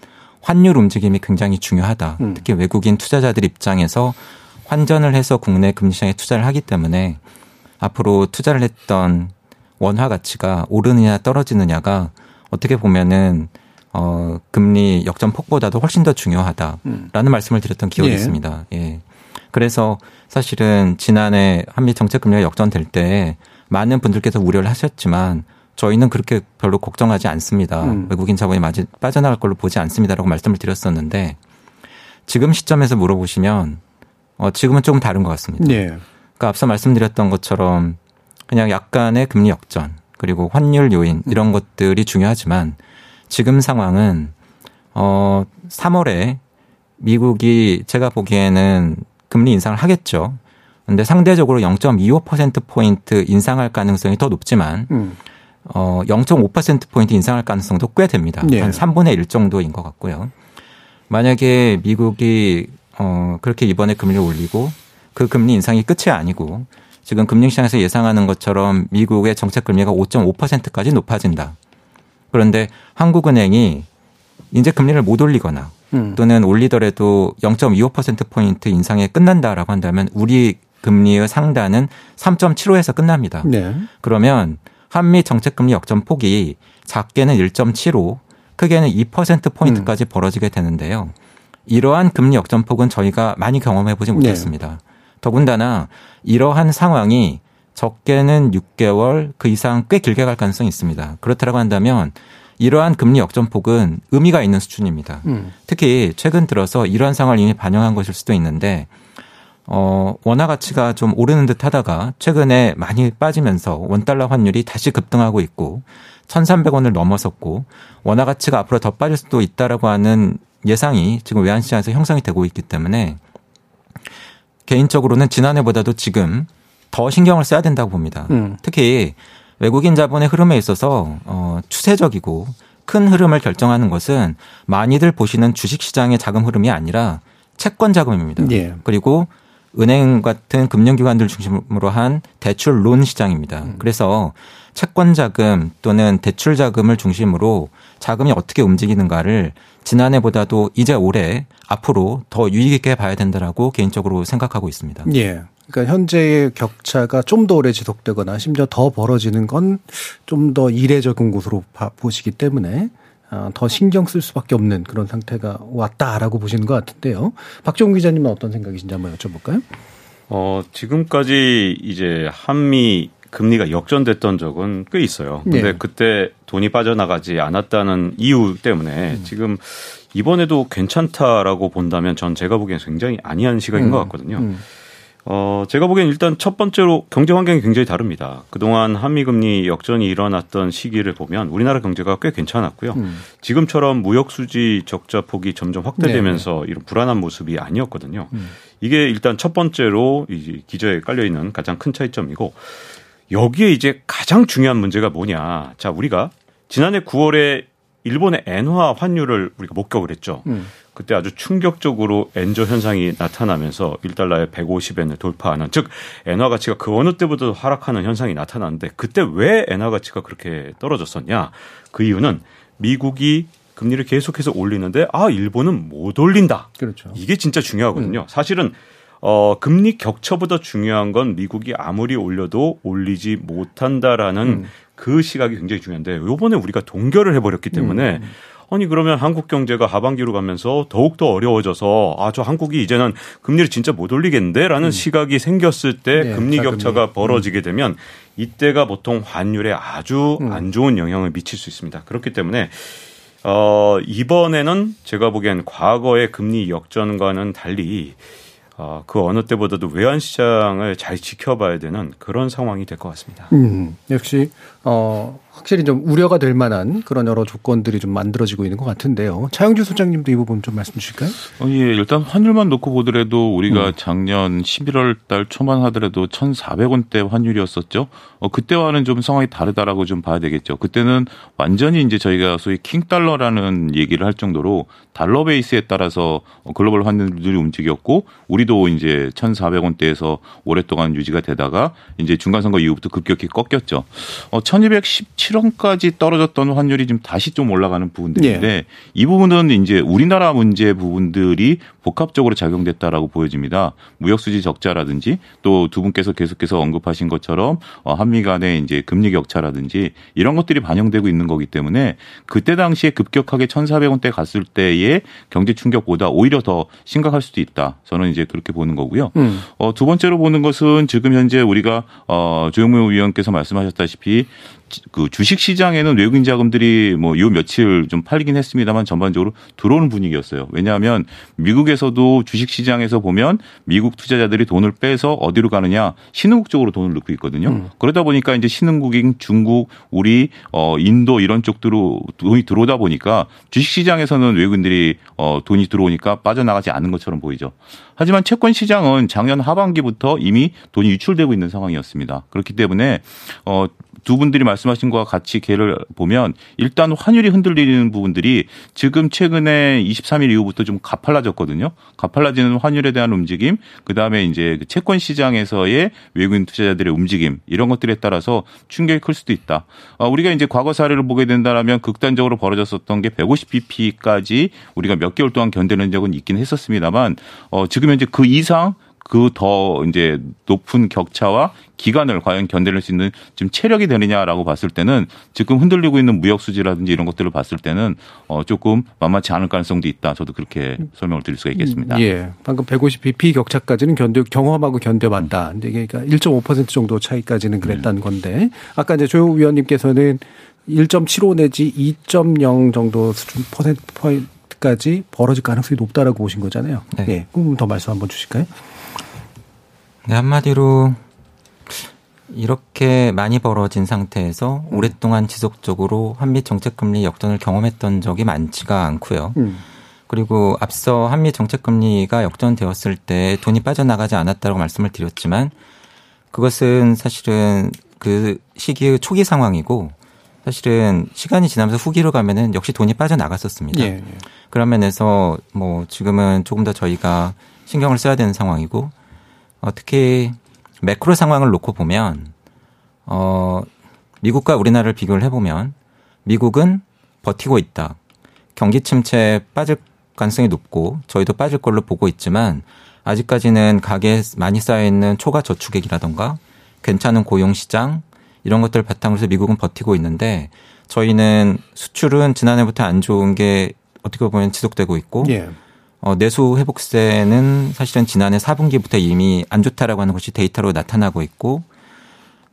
환율 움직임이 굉장히 중요하다. 음. 특히 외국인 투자자들 입장에서 환전을 해서 국내 금리 시장에 투자를 하기 때문에 앞으로 투자를 했던 원화 가치가 오르느냐 떨어지느냐가 어떻게 보면은 어 금리 역전 폭보다도 훨씬 더 중요하다라는 음. 말씀을 드렸던 기억이 예. 있습니다. 예. 그래서 사실은 지난해 한미 정책 금리가 역전될 때 많은 분들께서 우려를 하셨지만 저희는 그렇게 별로 걱정하지 않습니다. 음. 외국인 자본이 많이 빠져나갈 걸로 보지 않습니다라고 말씀을 드렸었는데 지금 시점에서 물어보시면 어 지금은 조금 다른 것 같습니다. 네. 그러니까 앞서 말씀드렸던 것처럼 그냥 약간의 금리 역전 그리고 환율 요인 이런 것들이 중요하지만 지금 상황은 어 3월에 미국이 제가 보기에는 금리 인상을 하겠죠. 근데 상대적으로 0.25% 포인트 인상할 가능성이 더 높지만 음. 어 0.5% 포인트 인상할 가능성도 꽤 됩니다. 네. 한 3분의 1 정도인 것 같고요. 만약에 미국이 어 그렇게 이번에 금리를 올리고 그 금리 인상이 끝이 아니고 지금 금융시장에서 예상하는 것처럼 미국의 정책 금리가 5.5%까지 높아진다. 그런데 한국은행이 이제 금리를 못 올리거나 음. 또는 올리더라도 0.25%포인트 인상에 끝난다라고 한다면 우리 금리의 상단은 3.75에서 끝납니다. 네. 그러면 한미 정책금리 역전 폭이 작게는 1.75, 크게는 2%포인트까지 음. 벌어지게 되는데요. 이러한 금리 역전폭은 저희가 많이 경험해 보지 네. 못했습니다. 네. 더군다나 이러한 상황이 적게는 6개월 그 이상 꽤 길게 갈 가능성이 있습니다. 그렇다고 한다면 이러한 금리 역전폭은 의미가 있는 수준입니다. 음. 특히 최근 들어서 이러한 상황을 이미 반영한 것일 수도 있는데 어, 원화 가치가 좀 오르는 듯 하다가 최근에 많이 빠지면서 원달러 환율이 다시 급등하고 있고 1,300원을 넘어섰고 원화 가치가 앞으로 더 빠질 수도 있다라고 하는 예상이 지금 외환시장에서 형성이 되고 있기 때문에 개인적으로는 지난해보다도 지금 더 신경을 써야 된다고 봅니다. 음. 특히 외국인 자본의 흐름에 있어서 어, 추세적이고 큰 흐름을 결정하는 것은 많이들 보시는 주식 시장의 자금 흐름이 아니라 채권 자금입니다. 예. 그리고 은행 같은 금융기관들 중심으로 한 대출 론 시장입니다. 음. 그래서 채권 자금 또는 대출 자금을 중심으로 자금이 어떻게 움직이는가를 지난해보다도 이제 올해 앞으로 더 유익 있게 봐야 된다라고 개인적으로 생각하고 있습니다. 예. 그러니까 현재의 격차가 좀 더 오래 지속되거나 심지어 더 벌어지는 건 좀 더 이례적인 곳으로 보시기 때문에 어, 더 신경 쓸 수밖에 없는 그런 상태가 왔다라고 보시는 것 같은데요. 박정우 기자님은 어떤 생각이신지 한번 여쭤볼까요? 어, 지금까지 이제 한미 금리가 역전됐던 적은 꽤 있어요. 근데 네. 그때 돈이 빠져나가지 않았다는 이유 때문에 음. 지금 이번에도 괜찮다라고 본다면 전 제가 보기엔 굉장히 아니한 시각인 음. 것 같거든요. 음. 어, 제가 보기엔 일단 첫 번째로 경제 환경이 굉장히 다릅니다. 그동안 한미금리 역전이 일어났던 시기를 보면 우리나라 경제가 꽤 괜찮았고요. 음. 지금처럼 무역수지 적자 폭이 점점 확대되면서 네네. 이런 불안한 모습이 아니었거든요. 음. 이게 일단 첫 번째로 이 기저에 깔려있는 가장 큰 차이점이고 여기에 이제 가장 중요한 문제가 뭐냐. 자, 우리가 지난해 9월에 일본의 엔화 환율을 우리가 목격을 했죠. 음. 그때 아주 충격적으로 엔저 현상이 나타나면서 1달러에 150엔을 돌파하는 즉 엔화 가치가 그 어느 때보다도 하락하는 현상이 나타났는데 그때 왜 엔화 가치가 그렇게 떨어졌었냐? 그 이유는 미국이 금리를 계속해서 올리는데 아 일본은 못 올린다. 그렇죠. 이게 진짜 중요하거든요. 음. 사실은 어 금리 격차보다 중요한 건 미국이 아무리 올려도 올리지 못한다라는 음. 그 시각이 굉장히 중요한데 요번에 우리가 동결을 해버렸기 때문에 음. 아니 그러면 한국 경제가 하반기로 가면서 더욱 더 어려워져서 아 저 한국이 이제는 금리를 진짜 못 올리겠는데라는 음. 시각이 생겼을 때 네, 금리. 격차가 음. 벌어지게 되면 이때가 보통 환율에 아주 음. 안 좋은 영향을 미칠 수 있습니다. 그렇기 때문에 어 이번에는 제가 보기엔 과거의 금리 역전과는 달리 어, 그 어느 때보다도 외환 시장을 잘 지켜봐야 되는 그런 상황이 될 것 같습니다. 음, 역시 어, 확실히 좀 우려가 될 만한 그런 여러 조건들이 좀 만들어지고 있는 것 같은데요. 차영주 소장님도 이 부분 좀 말씀 주실까요? 어, 예, 일단 환율만 놓고 보더라도 우리가 음. 작년 11월 달 초만 하더라도 1,400원대 환율이었었죠. 어, 그때와는 좀 상황이 다르다라고 좀 봐야 되겠죠. 그때는 완전히 이제 저희가 소위 킹달러라는 얘기를 할 정도로 달러 베이스에 따라서 글로벌 환율들이 움직였고 우리도 이제 1,400원대에서 오랫동안 유지가 되다가 이제 중간 선거 이후부터 급격히 꺾였죠. 어, 1,217 원까지 떨어졌던 환율이 지금 다시 좀 올라가는 부분들인데 예. 이 부분은 이제 우리나라 문제 부분들이 복합적으로 작용됐다라고 보여집니다. 무역 수지 적자라든지 또 두 분께서 계속해서 언급하신 것처럼 어, 한미 간의 이제 금리 격차라든지 이런 것들이 반영되고 있는 거기 때문에 그때 당시에 급격하게 1,400원대 갔을 때의 경제 충격보다 오히려 더 심각할 수도 있다. 저는 이제 그렇게 보는 거고요. 음. 어, 두 번째로 보는 것은 지금 현재 우리가 어, 조영무 의원께서 말씀하셨다시피 그 주식 시장에는 외국인 자금들이 뭐 요 며칠 좀 팔리긴 했습니다만 전반적으로 들어오는 분위기였어요. 왜냐하면 미국에서도 주식 시장에서 보면 미국 투자자들이 돈을 빼서 어디로 가느냐 신흥국 쪽으로 돈을 넣고 있거든요. 음. 그러다 보니까 이제 신흥국인 중국, 우리 어 인도 이런 쪽으로 돈이 들어오다 보니까 주식 시장에서는 외국인들이 어 돈이 들어오니까 빠져나가지 않는 것처럼 보이죠. 하지만 채권 시장은 작년 하반기부터 이미 돈이 유출되고 있는 상황이었습니다. 그렇기 때문에 어 두 분들이 말씀하신 것과 같이 개를 보면 일단 환율이 흔들리는 부분들이 지금 최근에 23일 이후부터 좀 가팔라졌거든요. 가팔라지는 환율에 대한 움직임, 그 다음에 이제 그 채권 시장에서의 외국인 투자자들의 움직임 이런 것들에 따라서 충격이 클 수도 있다. 어, 우리가 이제 과거 사례를 보게 된다면 극단적으로 벌어졌었던 게 150bp까지 우리가 몇 개월 동안 견디는 적은 있긴 했었습니다만 어, 지금 현재 그 이상 그 더 이제 높은 격차와 기간을 과연 견뎌낼 수 있는 지금 체력이 되느냐라고 봤을 때는 지금 흔들리고 있는 무역 수지라든지 이런 것들을 봤을 때는 어 조금 만만치 않을 가능성도 있다. 저도 그렇게 설명을 드릴 수가 있겠습니다. 예. 방금 150 bp 격차까지는 견뎌 경험하고 견뎌봤다. 음. 이게 그러니까 1.5% 정도 차이까지는 그랬다는 네. 건데 아까 이제 조 위원님께서는 1.75 내지 2.0 정도 수준 퍼센트 포인트까지 벌어질 가능성이 높다라고 보신 거잖아요. 네. 예. 그럼 더 말씀 한번 주실까요? 네, 한마디로 이렇게 많이 벌어진 상태에서 음. 오랫동안 지속적으로 한미 정책 금리 역전을 경험했던 적이 많지가 않고요. 음. 그리고 앞서 한미 정책 금리가 역전되었을 때 돈이 빠져나가지 않았다고 말씀을 드렸지만 그것은 사실은 그 시기의 초기 상황이고 사실은 시간이 지나면서 후기로 가면은 역시 돈이 빠져나갔었습니다. 예, 예. 그런 면에서 뭐 지금은 조금 더 저희가 신경을 써야 되는 상황이고 어, 특히 매크로 상황을 놓고 보면 어, 미국과 우리나라를 비교를 해보면 미국은 버티고 있다. 경기 침체에 빠질 가능성이 높고 저희도 빠질 걸로 보고 있지만 아직까지는 가게에 많이 쌓여 있는 초과 저축액이라던가 괜찮은 고용 시장 이런 것들 을 바탕으로 해서 미국은 버티고 있는데 저희는 수출은 지난해부터 안 좋은 게 어떻게 보면 지속되고 있고 예. 어, 내수 회복세는 사실은 지난해 4분기부터 이미 안 좋다라고 하는 것이 데이터로 나타나고 있고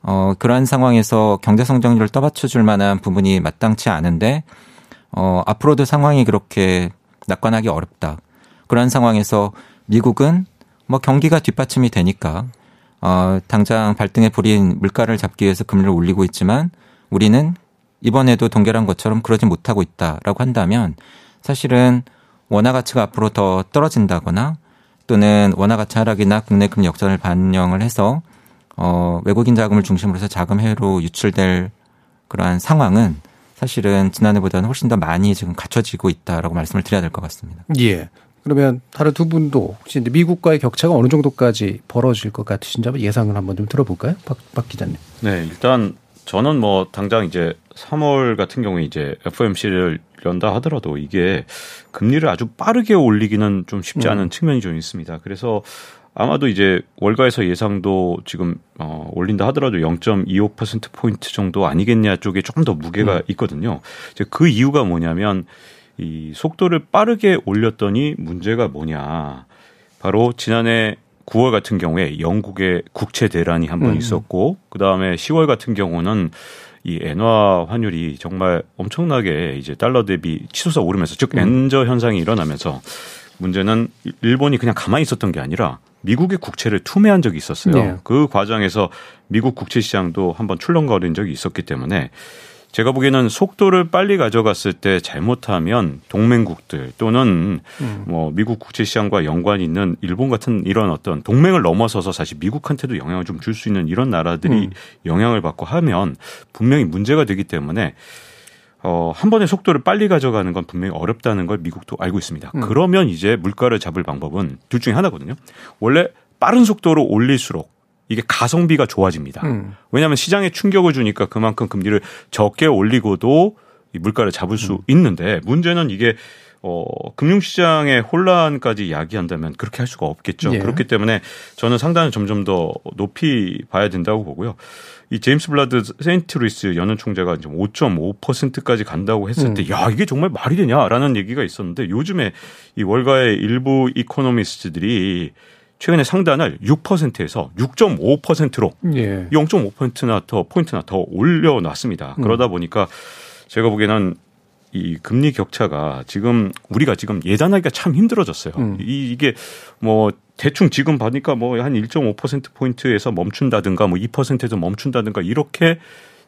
어, 그러한 상황에서 경제 성장률을 떠받쳐 줄 만한 부분이 마땅치 않은데 어, 앞으로도 상황이 그렇게 낙관하기 어렵다. 그러한 상황에서 미국은 뭐 경기가 뒷받침이 되니까 어, 당장 발등에 불인 물가를 잡기 위해서 금리를 올리고 있지만 우리는 이번에도 동결한 것처럼 그러지 못하고 있다라고 한다면 사실은 원화 가치가 앞으로 더 떨어진다거나 또는 원화 가치 하락이나 국내 금리 역전을 반영을 해서 어, 외국인 자금을 중심으로 해서 자금 해외로 유출될 그러한 상황은 사실은 지난해보다는 훨씬 더 많이 지금 갖춰지고 있다라고 말씀을 드려야 될 것 같습니다. 예. 그러면 다른 두 분도 혹시 미국과의 격차가 어느 정도까지 벌어질 것 같으신지 한번 예상을 한번 좀 들어볼까요? 박, 박 기자님. 네, 일단 저는 뭐 당장 이제 3월 같은 경우에 이제 FOMC를 연다 하더라도 이게 금리를 아주 빠르게 올리기는 좀 쉽지 않은 음. 측면이 좀 있습니다. 그래서 아마도 이제 월가에서 예상도 지금 어 올린다 하더라도 0.25% 포인트 정도 아니겠냐 쪽에 조금 더 무게가 음. 있거든요. 이제 그 이유가 뭐냐면 이 속도를 빠르게 올렸더니 문제가 뭐냐. 바로 지난해 9월 같은 경우에 영국의 국채 대란이 한번 음. 있었고 그다음에 10월 같은 경우는 이 엔화 환율이 정말 엄청나게 이제 달러 대비 치솟아 오르면서 즉 음. 엔저 현상이 일어나면서 문제는 일본이 그냥 가만히 있었던 게 아니라 미국의 국채를 투매한 적이 있었어요. 네. 그 과정에서 미국 국채 시장도 한번 출렁거린 적이 있었기 때문에 제가 보기에는 속도를 빨리 가져갔을 때 잘못하면 동맹국들 또는 음. 뭐 미국 국제 시장과 연관이 있는 일본 같은 이런 어떤 동맹을 넘어서서 사실 미국한테도 영향을 좀 줄 수 있는 이런 나라들이 음. 영향을 받고 하면 분명히 문제가 되기 때문에 어, 한 번에 속도를 빨리 가져가는 건 분명히 어렵다는 걸 미국도 알고 있습니다. 음. 그러면 이제 물가를 잡을 방법은 둘 중에 하나거든요. 원래 빠른 속도로 올릴수록 이게 가성비가 좋아집니다. 음. 왜냐하면 시장에 충격을 주니까 그만큼 금리를 적게 올리고도 이 물가를 잡을 수 음. 있는데 문제는 이게 어, 금융시장의 혼란까지 야기한다면 그렇게 할 수가 없겠죠. 예. 그렇기 때문에 저는 상당히 점점 더 높이 봐야 된다고 보고요. 이 제임스 불라드 세인트루이스 연은 총재가 지금 5.5%까지 간다고 했을 때, 음. 야, 이게 정말 말이 되냐라는 얘기가 있었는데 요즘에 이 월가의 일부 economist들이 최근에 상단을 6%에서 6.5%로 예. 0.5%나 더 포인트나 더 올려놨습니다. 음. 그러다 보니까 제가 보기에는 이 금리 격차가 지금 우리가 지금 예단하기가 참 힘들어졌어요. 음. 이, 이게 뭐 대충 지금 보니까 뭐 한 1.5% 포인트에서 멈춘다든가 뭐 2%에서 멈춘다든가 이렇게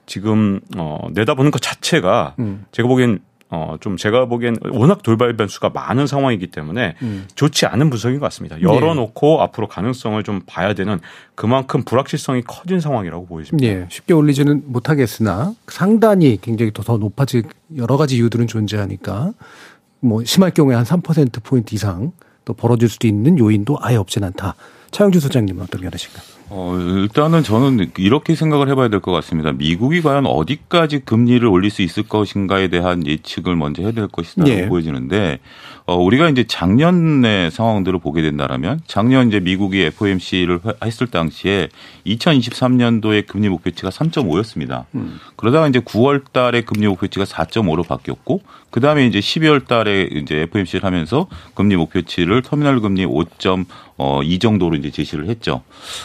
지금 어 내다보는 것 자체가 음. 제가 보기엔 어, 좀 제가 보기엔 워낙 돌발 변수가 많은 상황이기 때문에 음. 좋지 않은 분석인 것 같습니다. 네. 열어놓고 네. 앞으로 가능성을 좀 봐야 되는 그만큼 불확실성이 커진 상황이라고 보여집니다. 네. 쉽게 올리지는 못하겠으나 상단이 굉장히 더, 더 높아질 여러 가지 이유들은 존재하니까 뭐 심할 경우에 한 3%포인트 이상 또 벌어질 수도 있는 요인도 아예 없진 않다. 차영주 소장님은 어떤 견해신가요? 어, 일단은 저는 이렇게 생각을 해봐야 될 것 같습니다. 미국이 과연 어디까지 금리를 올릴 수 있을 것인가에 대한 예측을 먼저 해야 될 것이라고 예. 보여지는데, 어, 우리가 이제 작년의 상황들을 보게 된다면, 작년 이제 미국이 FOMC를 했을 당시에 2023년도에 금리 목표치가 3.5였습니다. 음. 그러다가 이제 9월 달에 금리 목표치가 4.5로 바뀌었고, 그 다음에 이제 12월 달에 이제 FOMC를 하면서 금리 목표치를 터미널 금리 5.2 정도로 이제 제시를 했죠.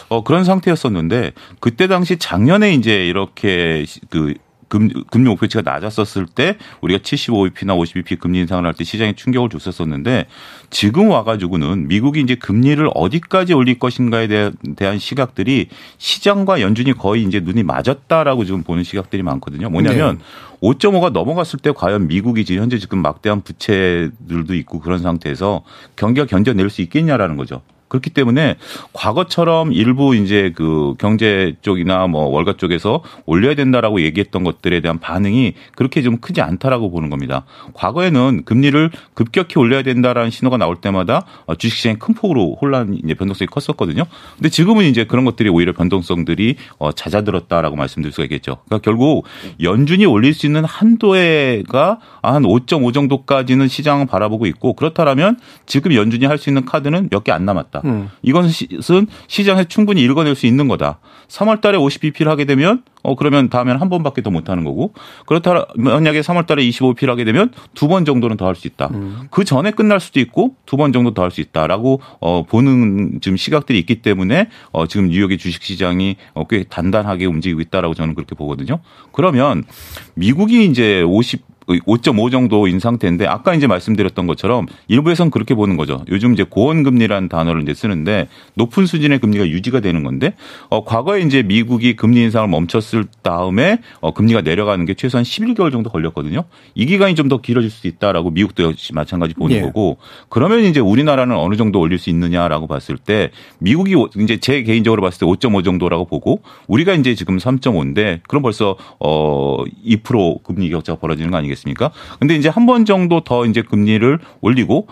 어, 그런 상태였었는데 그때 당시 작년에 이제 이렇게 그 금, 금리 목표치가 낮았었을 때 우리가 75bp나 50bp 금리 인상을 할 때 시장에 충격을 줬었었는데 지금 와가지고는 미국이 이제 금리를 어디까지 올릴 것인가에 대한 시각들이 시장과 연준이 거의 이제 눈이 맞았다라고 지금 보는 시각들이 많거든요. 뭐냐면 네. 5.5가 넘어갔을 때 과연 미국이 지금 현재 지금 막대한 부채들도 있고 그런 상태에서 경기가 견뎌낼 수 있겠냐라는 거죠. 그렇기 때문에 과거처럼 일부 이제 그 경제 쪽이나 뭐 월가 쪽에서 올려야 된다라고 얘기했던 것들에 대한 반응이 그렇게 좀 크지 않다라고 보는 겁니다. 과거에는 금리를 급격히 올려야 된다라는 신호가 나올 때마다 주식시장이 큰 폭으로 혼란 이제 변동성이 컸었거든요. 근데 지금은 이제 그런 것들이 오히려 변동성들이 어 잦아들었다라고 말씀드릴 수가 있겠죠. 그러니까 결국 연준이 올릴 수 있는 한도에가 한 5.5 정도까지는 시장을 바라보고 있고 그렇다면 지금 연준이 할 수 있는 카드는 몇 개 안 남았다. 음. 이것은 시장에 충분히 읽어낼 수 있는 거다. 3월 달에 50bp를 하게 되면 어 그러면 다음에는 한 번밖에 더 못 하는 거고 그렇다 만약에 3월 달에 25bp를 하게 되면 두 번 정도는 더 할 수 있다. 음. 그 전에 끝날 수도 있고 두 번 정도 더 할 수 있다라고 어 보는 지금 시각들이 있기 때문에 어 지금 뉴욕의 주식 시장이 어꽤 단단하게 움직이고 있다라고 저는 그렇게 보거든요. 그러면 미국이 이제 50 5.5 정도인 상태인데 아까 이제 말씀드렸던 것처럼 일부에서는 그렇게 보는 거죠. 요즘 이제 고원금리라는 단어를 이제 쓰는데 높은 수준의 금리가 유지가 되는 건데 어 과거에 이제 미국이 금리 인상을 멈췄을 다음에 어 금리가 내려가는 게 최소한 11개월 정도 걸렸거든요. 이 기간이 좀 더 길어질 수 있다라고 미국도 역시 마찬가지 보는 예. 거고 그러면 이제 우리나라는 어느 정도 올릴 수 있느냐라고 봤을 때 미국이 이제 제 개인적으로 봤을 때 5.5 정도라고 보고 우리가 이제 지금 3.5인데 그럼 벌써 어2% 금리 격차가 벌어지는 거 아니겠습니까? 아니겠습니까? 근데 이제 한 번 정도 더 이제 금리를 올리고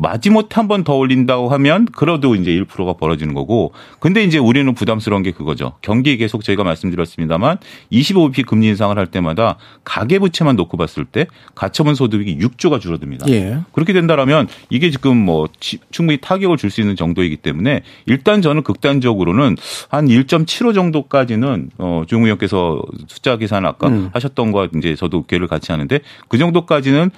마지못해 한 번 더 올린다고 하면 그래도 이제 1%가 벌어지는 거고 근데 이제 우리는 부담스러운 게 그거죠. 경기 계속 저희가 말씀드렸습니다만 25bp 금리 인상을 할 때마다 가계 부채만 놓고 봤을 때 가처분 소득이 6조가 줄어듭니다. 예. 그렇게 된다라면 이게 지금 뭐 충분히 타격을 줄 수 있는 정도이기 때문에 일단 저는 극단적으로는 한 1.75 정도까지는 어 조용 의원께서 숫자 계산 아까 음. 하셨던 거 이제 저도 괴를 같이 하는데 그 정도까지는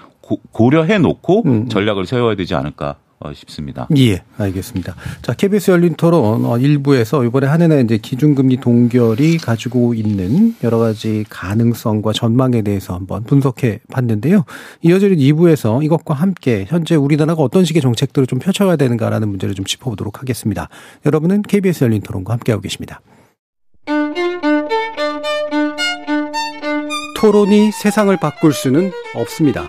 고 려해 놓고 음. 전략을 세워야 되지 않을까 어, 싶습니다. 예, 알겠습니다. 자, KBS 열린 토론 어, 일부에서 이번에 한 해는 이제 기준금리 동결이 가지고 있는 여러 가지 가능성과 전망에 대해서 한번 분석해 봤는데요. 이어지는 2부에서 이것과 함께 현재 우리나라가 어떤 식의 정책들을 좀 펼쳐가야 되는가라는 문제를 좀 짚어보도록 하겠습니다. 여러분은 KBS 열린 토론과 함께하고 계십니다. 토론이 세상을 바꿀 수는 없습니다.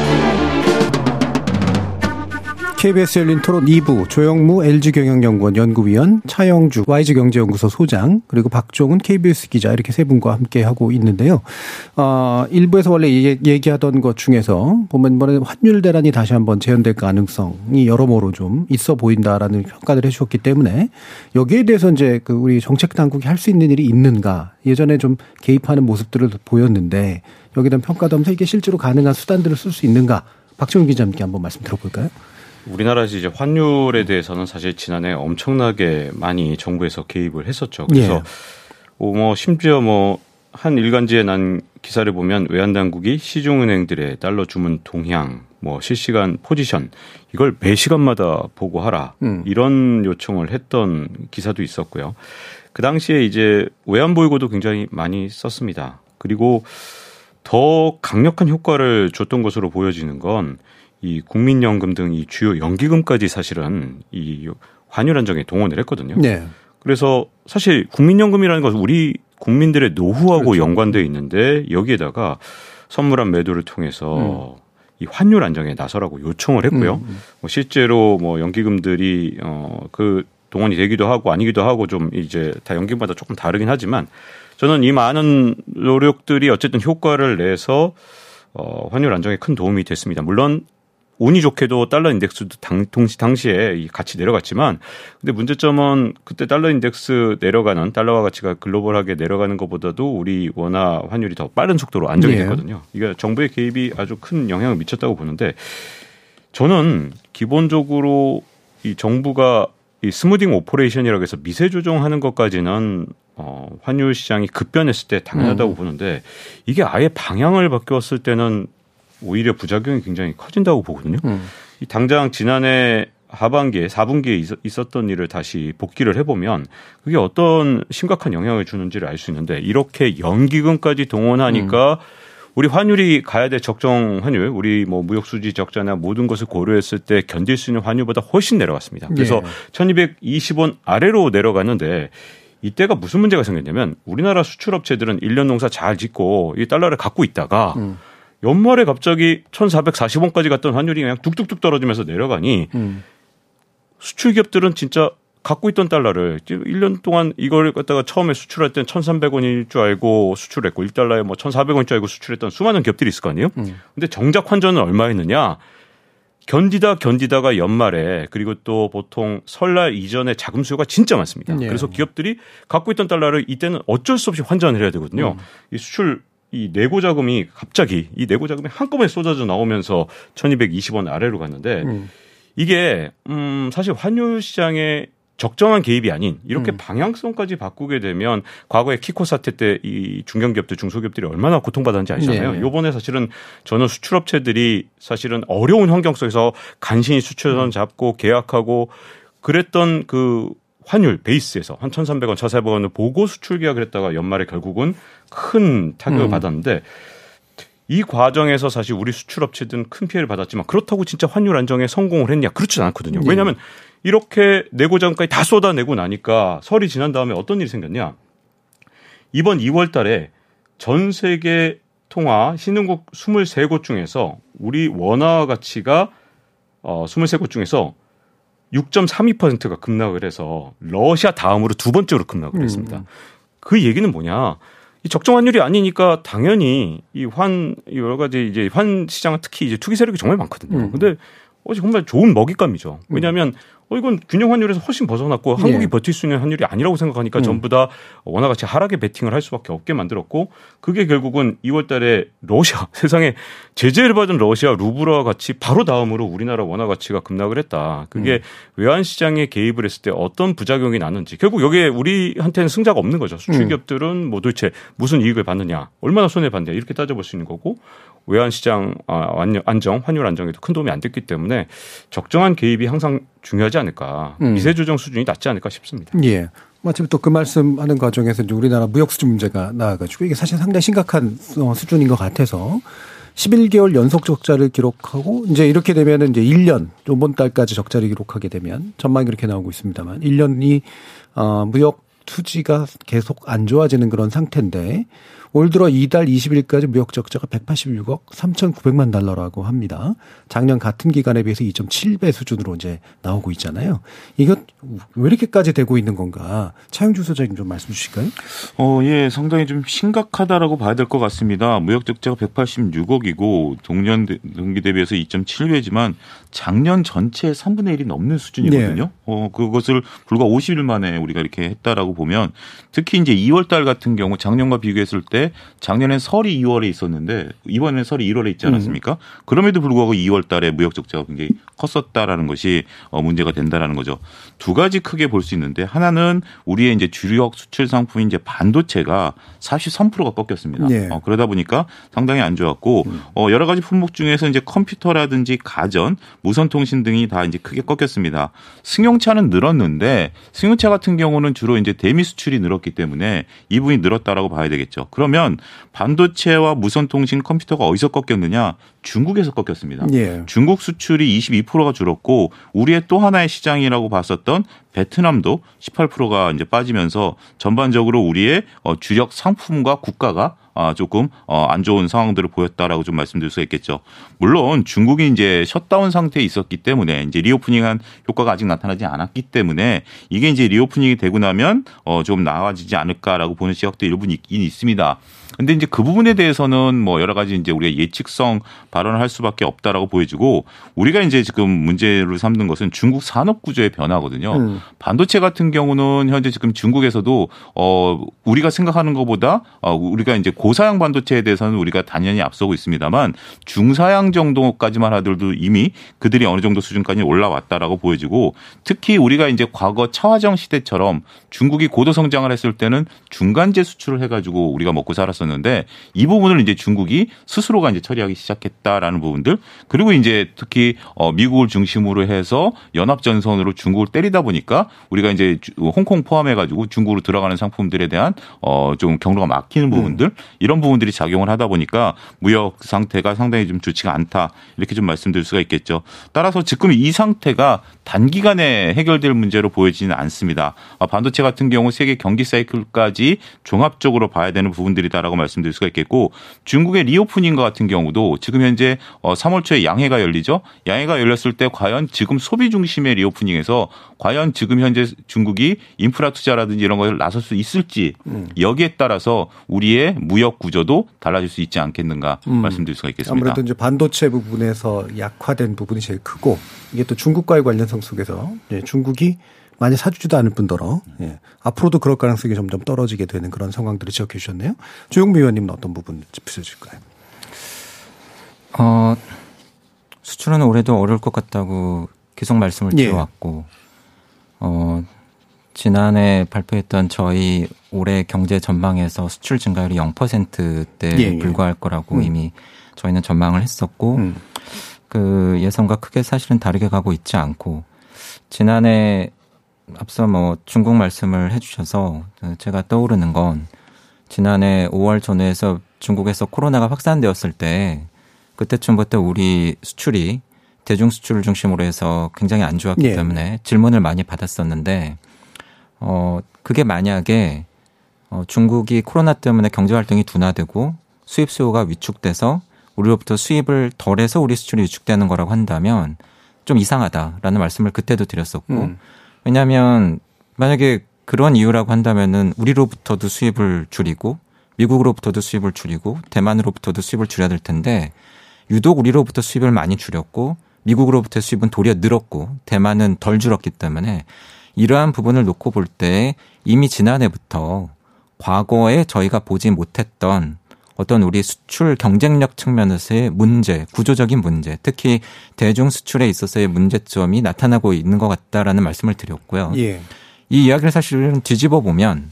KBS 열린 토론 2부 조영무 LG경영연구원 연구위원 차영주 YG경제연구소 소장 그리고 박종은 KBS 기자 이렇게 세 분과 함께 하고 있는데요. 어, 일부에서 원래 얘기하던 것 중에서 보면 이번에 환율 대란이 다시 한번 재현될 가능성이 여러모로 좀 있어 보인다라는 평가를 해주셨기 때문에 여기에 대해서 이제 그 우리 정책 당국이 할 수 있는 일이 있는가 예전에 좀 개입하는 모습들을 보였는데 여기에 대한 평가도 하면서 이게 실제로 가능한 수단들을 쓸 수 있는가 박정훈 기자님께 한번 말씀 들어볼까요? 우리나라에서 이제 환율에 대해서는 사실 지난해 엄청나게 많이 정부에서 개입을 했었죠. 그래서 예. 뭐 심지어 뭐 한 일간지에 난 기사를 보면 외환 당국이 시중은행들의 달러 주문 동향, 뭐 실시간 포지션 이걸 매 시간마다 보고하라 음. 이런 요청을 했던 기사도 있었고요. 그 당시에 이제 외환 보유고도 굉장히 많이 썼습니다. 그리고 더 강력한 효과를 줬던 것으로 보여지는 건 이 국민연금 등 이 주요 연기금까지 사실은 이 환율 안정에 동원을 했거든요. 네. 그래서 사실 국민연금이라는 것은 우리 국민들의 노후하고 그렇죠. 연관돼 있는데 여기에다가 선물한 매도를 통해서 음. 이 환율 안정에 나서라고 요청을 했고요. 음. 음. 뭐 실제로 뭐 연기금들이 어그 동원이 되기도 하고 아니기도 하고 좀 이제 다 연기금마다 조금 다르긴 하지만 저는 이 많은 노력들이 어쨌든 효과를 내서 어 환율 안정에 큰 도움이 됐습니다. 물론 운이 좋게도 달러 인덱스도 당, 동시 당시에 같이 내려갔지만 근데 문제점은 그때 달러 인덱스 내려가는 달러화 가치가 글로벌하게 내려가는 것보다도 우리 원화 환율이 더 빠른 속도로 안정이 네. 됐거든요. 이게 정부의 개입이 아주 큰 영향을 미쳤다고 보는데 저는 기본적으로 이 정부가 이 smoothing operation이라고 해서 미세 조정하는 것까지는 어, 환율 시장이 급변했을 때 당연하다고 음. 보는데 이게 아예 방향을 바뀌었을 때는 오히려 부작용이 굉장히 커진다고 보거든요. 음. 이 당장 지난해 하반기에 4분기에 있었던 일을 다시 복귀를 해보면 그게 어떤 심각한 영향을 주는지를 알 수 있는데 이렇게 연기금까지 동원하니까 음. 우리 환율이 가야 될 적정 환율, 우리 뭐 무역 수지 적자나 모든 것을 고려했을 때 견딜 수 있는 환율보다 훨씬 내려갔습니다. 그래서 예. 1220원 아래로 내려갔는데 이때가 무슨 문제가 생겼냐면 우리나라 수출 업체들은 1년 농사 잘 짓고 이 달러를 갖고 있다가 음. 연말에 갑자기 1,440원까지 갔던 환율이 그냥 뚝뚝뚝 떨어지면서 내려가니 음. 수출 기업들은 진짜 갖고 있던 달러를 1년 동안 이걸 갖다가 처음에 수출할 땐 1,300원일 줄 알고 수출했고 1달러에 뭐 1,400원일 줄 알고 수출했던 수많은 기업들이 있을 거 아니에요? 음. 근데 정작 환전은 얼마였느냐? 견디다 견디다가 연말에 그리고 또 보통 설날 이전에 자금 수요가 진짜 많습니다. 네. 그래서 기업들이 갖고 있던 달러를 이때는 어쩔 수 없이 환전을 해야 되거든요. 음. 이 수출 이 내고 자금이 갑자기 이 내고 자금이 한꺼번에 쏟아져 나오면서 1220원 아래로 갔는데 음. 이게 음 사실 환율 시장에 적정한 개입이 아닌 이렇게 음. 방향성까지 바꾸게 되면 과거에 키코 사태 때 이 중견기업들 중소기업들이 얼마나 고통받았는지 아시잖아요. 네. 요번에 사실은 저는 수출업체들이 사실은 어려운 환경 속에서 간신히 수출선 음. 잡고 계약하고 그랬던 그 환율 베이스에서 한 1,300원, 1,400원을 보고 수출 계약을 했다가 연말에 결국은 큰 타격을 음. 받았는데 이 과정에서 사실 우리 수출 업체들은 큰 피해를 받았지만 그렇다고 진짜 환율 안정에 성공을 했냐? 그렇지 않거든요. 네. 왜냐하면 이렇게 내고자금까지 다 쏟아내고 나니까 설이 지난 다음에 어떤 일이 생겼냐? 이번 2월 달에 전 세계 통화 신흥국 23곳 중에서 우리 원화 가치가 어 23곳 중에서 6.32%가 급락을 해서 러시아 다음으로 두 번째로 급락을 음. 했습니다. 그 얘기는 뭐냐? 이 적정 환율이 아니니까 당연히 이 환 여러 가지 이제 환 시장은 특히 이제 투기 세력이 정말 많거든요. 음. 근데 어 정말 좋은 먹잇감이죠. 왜냐하면 어 이건 균형 환율에서 훨씬 벗어났고 한국이 예. 버틸 수 있는 환율이 아니라고 생각하니까 음. 전부 다 원화가치 하락에 베팅을 할 수밖에 없게 만들었고 그게 결국은 2월 달에 러시아 세상에 제재를 받은 러시아 루블화 가치 바로 다음으로 우리나라 원화 가치가 급락을 했다. 그게 음. 외환 시장에 개입을 했을 때 어떤 부작용이 나는지 결국 여기에 우리한테는 승자가 없는 거죠. 수출 기업들은 뭐 도대체 무슨 이익을 받느냐, 얼마나 손해 봤냐 이렇게 따져볼 수 있는 거고 외환 시장 아, 안정, 환율 안정에도 큰 도움이 안 됐기 때문에 적정한 개입이 항상 중요하지 않을까. 음. 미세 조정 수준이 낮지 않을까 싶습니다. 예. 마침 또 그 말씀하는 과정에서 이제 우리나라 무역 수준 문제가 나와가지고 이게 사실 상당히 심각한 어, 수준인 것 같아서 11개월 연속 적자를 기록하고 이제 이렇게 되면은 이제 1년 이번 달까지 적자를 기록하게 되면 전망이 그렇게 나오고 있습니다만 1년이 어 무역 투지가 계속 안 좋아지는 그런 상태인데 올 들어 이달 20일까지 무역 적자가 186억 3,900만 달러라고 합니다. 작년 같은 기간에 비해서 2.7배 수준으로 이제 나오고 있잖아요. 이거 왜 이렇게까지 되고 있는 건가? 차영주 소장님 좀 말씀 주실까요? 어, 예, 상당히 좀 심각하다라고 봐야 될 것 같습니다. 무역 적자가 186억이고 동년 동기 대비해서 2.7배지만 작년 전체 3분의 1이 넘는 수준이거든요. 네. 어, 그것을 불과 50일 만에 우리가 이렇게 했다라고 보면 특히 이제 2월 달 같은 경우 작년과 비교했을 때 작년엔 설이 2월에 있었는데 이번에는 설이 1월에 있지 않았습니까? 음. 그럼에도 불구하고 2월 달에 무역 적자가 굉장히 컸었다라는 것이 어, 문제가 된다라는 거죠. 두 가지 크게 볼 수 있는데 하나는 우리의 이제 주력 수출 상품인 이제 반도체가 43%가 꺾였습니다. 네. 어, 그러다 보니까 상당히 안 좋았고 음. 어, 여러 가지 품목 중에서 이제 컴퓨터라든지 가전 무선통신 등이 다 이제 크게 꺾였습니다. 승용차는 늘었는데 승용차 같은 경우는 주로 이제 대미 수출이 늘었기 때문에 이 부분이 늘었다라고 봐야 되겠죠. 그러면 반도체와 무선통신 컴퓨터가 어디서 꺾였느냐? 중국에서 꺾였습니다. 예. 중국 수출이 22%가 줄었고 우리의 또 하나의 시장이라고 봤었던 베트남도 18%가 이제 빠지면서 전반적으로 우리의 어, 주력 상품과 국가가 아, 조금 어, 안 좋은 상황들을 보였다라고 좀 말씀드릴 수 있겠죠. 물론 중국이 이제 셧다운 상태에 있었기 때문에 이제 reopening한 효과가 아직 나타나지 않았기 때문에 이게 이제 reopening이 되고 나면 어, 좀 나아지지 않을까라고 보는 시각도 일부 있긴 있습니다. 근데 이제 그 부분에 대해서는 뭐 여러 가지 이제 우리가 예측성 발언을 할 수밖에 없다라고 보여지고 우리가 이제 지금 문제를 삼는 것은 중국 산업 구조의 변화거든요. 음. 반도체 같은 경우는 현재 지금 중국에서도 어 우리가 생각하는 것보다 어 우리가 이제 고사양 반도체에 대해서는 우리가 단연히 앞서고 있습니다만 중사양 정도까지만 하더라도 이미 그들이 어느 정도 수준까지 올라왔다라고 보여지고 특히 우리가 이제 과거 차화정 시대처럼 중국이 고도 성장을 했을 때는 중간재 수출을 해가지고 우리가 먹고 살았 있었는데 이 부분을 이제 중국이 스스로가 이제 처리하기 시작했다라는 부분들 그리고 이제 특히 어 미국을 중심으로 해서 연합 전선으로 중국을 때리다 보니까 우리가 이제 홍콩 포함해 가지고 중국으로 들어가는 상품들에 대한 어 좀 경로가 막히는 음. 부분들 음. 이런 부분들이 작용을 하다 보니까 무역 상태가 상당히 좀 좋지가 않다 이렇게 좀 말씀드릴 수가 있겠죠. 따라서 지금 이 상태가 단기간에 해결될 문제로 보여지는 않습니다. 아, 반도체 같은 경우 세계 경기 사이클까지 종합적으로 봐야 되는 부분들이다라고 말씀드릴 수가 있겠고 중국의 reopening과 같은 경우도 지금 현재 3월 어, 초에 양회가 열리죠. 양회가 열렸을 때 과연 지금 소비 중심의 reopening에서 과연 지금 현재 중국이 인프라 투자라든지 이런 것을 나설 수 있을지 음. 여기에 따라서 우리의 무역 구조도 달라질 수 있지 않겠는가 음. 말씀드릴 수가 있겠습니다. 아무래도 이제 반도체 부분에서 약화된 부분이 제일 크고 이게 또 중국과의 관련성 속에서 예, 중국이 많이 사주지도 않을 뿐더러 예. 앞으로도 그럴 가능성이 점점 떨어지게 되는 그런 상황들을 지적해 주셨네요. 조용미 의원님은 어떤 부분 짚으실까요? 어, 수출은 올해도 어려울 것 같다고 계속 말씀을 예. 드려왔고 어, 지난해 발표했던 저희 올해 경제 전망에서 수출 증가율이 0%대 예, 예. 불과할 거라고 음. 이미 저희는 전망을 했었고 음. 그 예상과 크게 사실은 다르게 가고 있지 않고 지난해 앞서 뭐 중국 말씀을 해주셔서 제가 떠오르는 건 지난해 5월 전후에서 중국에서 코로나가 확산되었을 때 그때쯤부터 우리 수출이 대중 수출을 중심으로 해서 굉장히 안 좋았기 예. 때문에 질문을 많이 받았었는데 어 그게 만약에 어 중국이 코로나 때문에 경제 활동이 둔화되고 수입 수요가 위축돼서 우리로부터 수입을 덜해서 우리 수출이 위축되는 거라고 한다면 좀 이상하다라는 말씀을 그때도 드렸었고 음. 왜냐하면 만약에 그런 이유라고 한다면은 우리로부터도 수입을 줄이고 미국으로부터도 수입을 줄이고 대만으로부터도 수입을 줄여야 될 텐데 유독 우리로부터 수입을 많이 줄였고 미국으로부터의 수입은 도리어 늘었고 대만은 덜 줄었기 때문에 이러한 부분을 놓고 볼 때 이미 지난해부터 과거에 저희가 보지 못했던 어떤 우리 수출 경쟁력 측면에서의 문제, 구조적인 문제, 특히 대중 수출에 있어서의 문제점이 나타나고 있는 것 같다라는 말씀을 드렸고요. 예. 이 이야기를 사실은 뒤집어 보면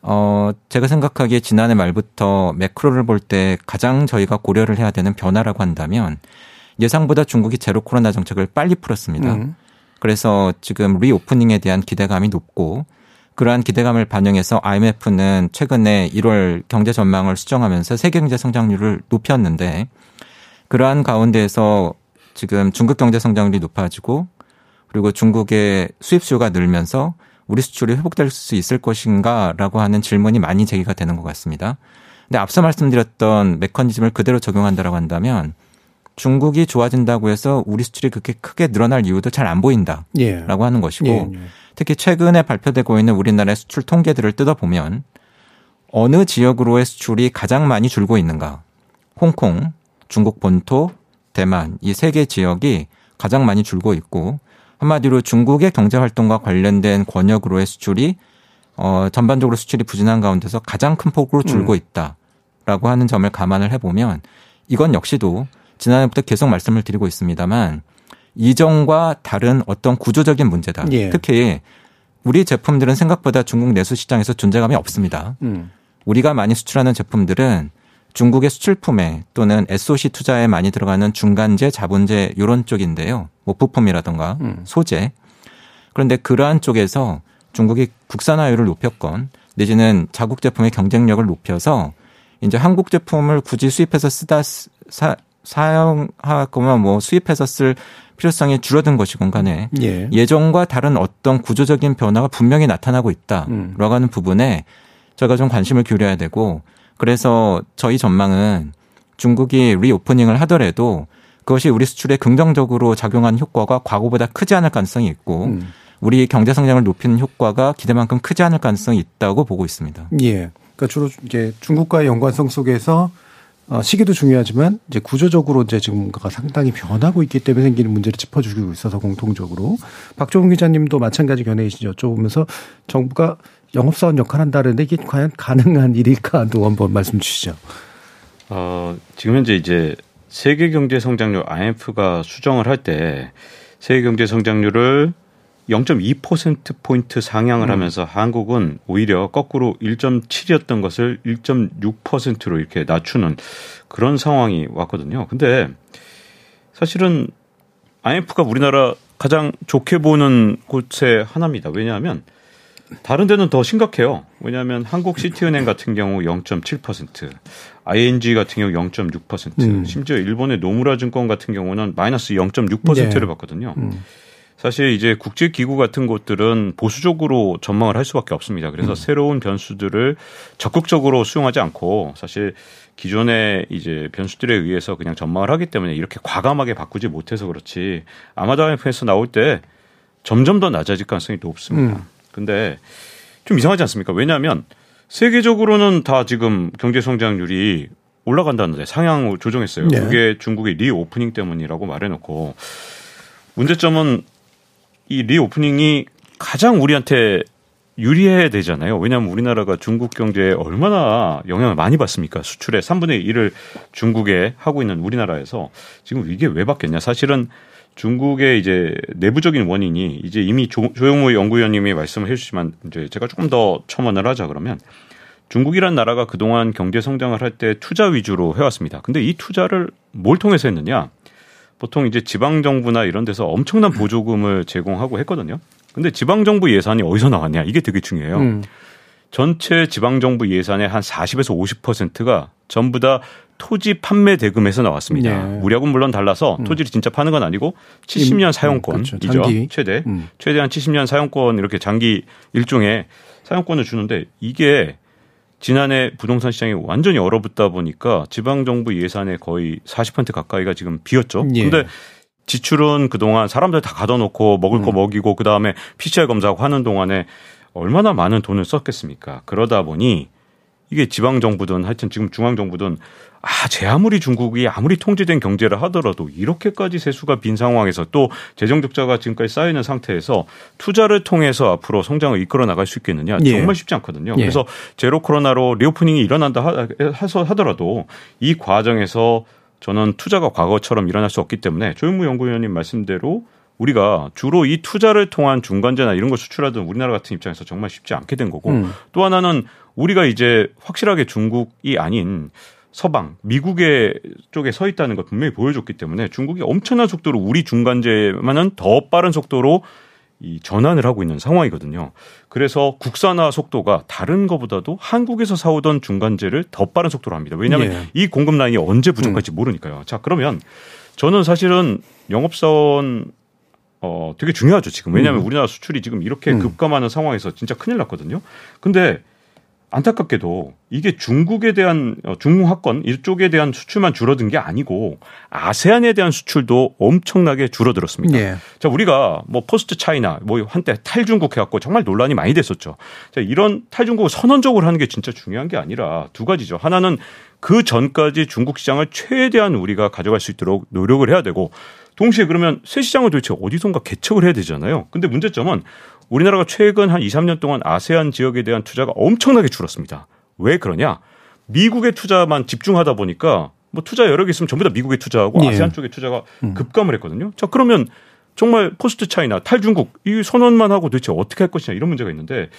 어 제가 생각하기에 지난해 말부터 매크로를 볼 때 가장 저희가 고려를 해야 되는 변화라고 한다면 예상보다 중국이 제로 코로나 정책을 빨리 풀었습니다. 음. 그래서 지금 리오프닝에 대한 기대감이 높고 그러한 기대감을 반영해서 IMF는 최근에 1월 경제 전망을 수정하면서 세계 경제 성장률을 높였는데 그러한 가운데에서 지금 중국 경제 성장률이 높아지고 그리고 중국의 수입 수요가 늘면서 우리 수출이 회복될 수 있을 것인가라고 하는 질문이 많이 제기가 되는 것 같습니다. 근데 앞서 말씀드렸던 메커니즘을 그대로 적용한다라고 한다면 중국이 좋아진다고 해서 우리 수출이 그렇게 크게 늘어날 이유도 잘 안 보인다라고 예. 하는 것이고 예, 예. 특히 최근에 발표되고 있는 우리나라의 수출 통계들을 뜯어보면 어느 지역으로의 수출이 가장 많이 줄고 있는가? 홍콩, 중국 본토, 대만 이 세 개 지역이 가장 많이 줄고 있고 한마디로 중국의 경제 활동과 관련된 권역으로의 수출이 어 전반적으로 수출이 부진한 가운데서 가장 큰 폭으로 줄고 음. 있다라고 하는 점을 감안을 해보면 이건 역시도 지난해부터 계속 말씀을 드리고 있습니다만 이전과 다른 어떤 구조적인 문제다. 예. 특히 우리 제품들은 생각보다 중국 내수 시장에서 존재감이 없습니다. 음. 우리가 많이 수출하는 제품들은 중국의 수출품에 또는 SOC 투자에 많이 들어가는 중간재, 자본재 이런 쪽인데요. 뭐 부품이라든가 음. 소재. 그런데 그러한 쪽에서 중국이 국산화율을 높였건 내지는 자국 제품의 경쟁력을 높여서 이제 한국 제품을 굳이 수입해서 쓰다 사, 사용할 거면 뭐 수입해서 쓸 필요성이 줄어든 것이건 간에 예. 예전과 다른 어떤 구조적인 변화가 분명히 나타나고 있다라고 음. 하는 부분에 저희가 좀 관심을 기울여야 되고 그래서 저희 전망은 중국이 리오프닝을 하더라도 그것이 우리 수출에 긍정적으로 작용한 효과가 과거보다 크지 않을 가능성이 있고 음. 우리 경제 성장을 높이는 효과가 기대만큼 크지 않을 가능성이 있다고 보고 있습니다. 예. 그러니까 주로 이제 중국과의 연관성 속에서 어, 시기도 중요하지만 이제 구조적으로 이제 지금 뭔가가 상당히 변하고 있기 때문에 생기는 문제를 짚어주고 있어서 공통적으로 박종훈 기자님도 마찬가지 견해이시죠. 여쭤보면서 정부가 영업사원 역할 한다는데 이게 과연 가능한 일일까도 한번 말씀 주시죠. 어, 지금 현재 이제 세계 경제 성장률 IMF가 수정을 할 때 세계 경제 성장률을 0.2%포인트 상향을 음. 하면서 한국은 오히려 거꾸로 1.7이었던 것을 1.6%로 이렇게 낮추는 그런 상황이 왔거든요. 근데 사실은 IMF가 우리나라 가장 좋게 보는 곳의 하나입니다. 왜냐하면 다른 데는 더 심각해요. 왜냐하면 한국 시티은행 같은 경우 0.7%, ING 같은 경우 0.6%, 음. 심지어 일본의 노무라 증권 같은 경우는 마이너스 0.6%를 네. 받거든요. 음. 사실 이제 국제 기구 같은 곳들은 보수적으로 전망을 할 수밖에 없습니다. 그래서 음. 새로운 변수들을 적극적으로 수용하지 않고 사실 기존의 이제 변수들에 의해서 그냥 전망을 하기 때문에 이렇게 과감하게 바꾸지 못해서 그렇지 아마도 IMF에서 나올 때 점점 더 낮아질 가능성이 높습니다. 음. 근데 좀 이상하지 않습니까? 왜냐하면 세계적으로는 다 지금 경제 성장률이 올라간다는데 상향을 조정했어요. 네. 그게 중국의 reopening 때문이라고 말해놓고 문제점은 이 리오프닝이 가장 우리한테 유리해야 되잖아요. 왜냐하면 우리나라가 중국 경제에 얼마나 영향을 많이 받습니까? 수출의 3분의 1을 중국에 하고 있는 우리나라에서 지금 이게 왜 받겠냐? 사실은 중국의 이제 내부적인 원인이 이제 이미 조, 조영무 연구위원님이 말씀을 해주시지만 이제 제가 조금 더 첨언을 하자 그러면 중국이란 나라가 그동안 경제 성장을 할 때 투자 위주로 해왔습니다. 근데 이 투자를 뭘 통해서 했느냐? 보통 이제 지방 정부나 이런 데서 엄청난 보조금을 제공하고 했거든요. 근데 지방 정부 예산이 어디서 나왔냐? 이게 되게 중요해요. 음. 전체 지방 정부 예산의 한 40에서 50%가 전부 다 토지 판매 대금에서 나왔습니다. 네. 우리하고는 물론 달라서 음. 토지를 진짜 파는 건 아니고 70년 음, 사용권이죠. 음, 그렇죠. 최대. 음. 최대한 70년 사용권 이렇게 장기 일종의 사용권을 주는데 이게 지난해 부동산 시장이 완전히 얼어붙다 보니까 지방 정부 예산의 거의 40% 가까이가 지금 비었죠. 예. 근데 지출은 그동안 사람들 다 가둬놓고 먹을 거 음. 먹이고 그다음에 PCR 검사하고 하는 동안에 얼마나 많은 돈을 썼겠습니까? 그러다 보니 이게 지방 정부든 하여튼 지금 중앙 정부든 아, 제 아무리 중국이 아무리 통제된 경제를 하더라도 이렇게까지 세수가 빈 상황에서 또 재정 적자가 지금까지 쌓여 있는 상태에서 투자를 통해서 앞으로 성장을 이끌어 나갈 수 있겠느냐 예. 정말 쉽지 않거든요. 예. 그래서 제로 코로나로 리오프닝이 일어난다 해서 하더라도 이 과정에서 저는 투자가 과거처럼 일어날 수 없기 때문에 조영무 연구위원님 말씀대로 우리가 주로 이 투자를 통한 중간재나 이런 걸 수출하던 우리나라 같은 입장에서 정말 쉽지 않게 된 거고 음. 또 하나는 우리가 이제 확실하게 중국이 아닌 서방 미국의 쪽에 서 있다는 걸 분명히 보여줬기 때문에 중국이 엄청난 속도로 우리 중간재만은 더 빠른 속도로 이 전환을 하고 있는 상황이거든요. 그래서 국산화 속도가 다른 것보다도 한국에서 사오던 중간재를 더 빠른 속도로 합니다. 왜냐하면 예. 이 공급 라인이 언제 부족할지 음. 모르니까요. 자 그러면 저는 사실은 영업사원 어 되게 중요하죠 지금 왜냐하면 음. 우리나라 수출이 지금 이렇게 음. 급감하는 상황에서 진짜 큰일 났거든요. 근데 안타깝게도 이게 중국에 대한 어, 중국화권 이쪽에 대한 수출만 줄어든 게 아니고 아세안에 대한 수출도 엄청나게 줄어들었습니다. 예. 자 우리가 뭐 포스트 차이나 뭐 한때 탈중국 해갖고 정말 논란이 많이 됐었죠. 자 이런 탈중국을 선언적으로 하는 게 진짜 중요한 게 아니라 두 가지죠. 하나는 그 전까지 중국 시장을 최대한 우리가 가져갈 수 있도록 노력을 해야 되고 동시에 그러면 새 시장을 도대체 어디선가 개척을 해야 되잖아요. 근데 문제점은 우리나라가 최근 한 2, 3년 동안 아세안 지역에 대한 투자가 엄청나게 줄었습니다. 왜 그러냐? 미국의 투자만 집중하다 보니까 뭐 투자 여러 개 있으면 전부 다 미국에 투자하고 예. 아세안 쪽에 투자가 음. 급감을 했거든요. 자, 그러면 정말 포스트 차이나 탈중국 이 선언만 하고 도대체 어떻게 할 것이냐 이런 문제가 있는데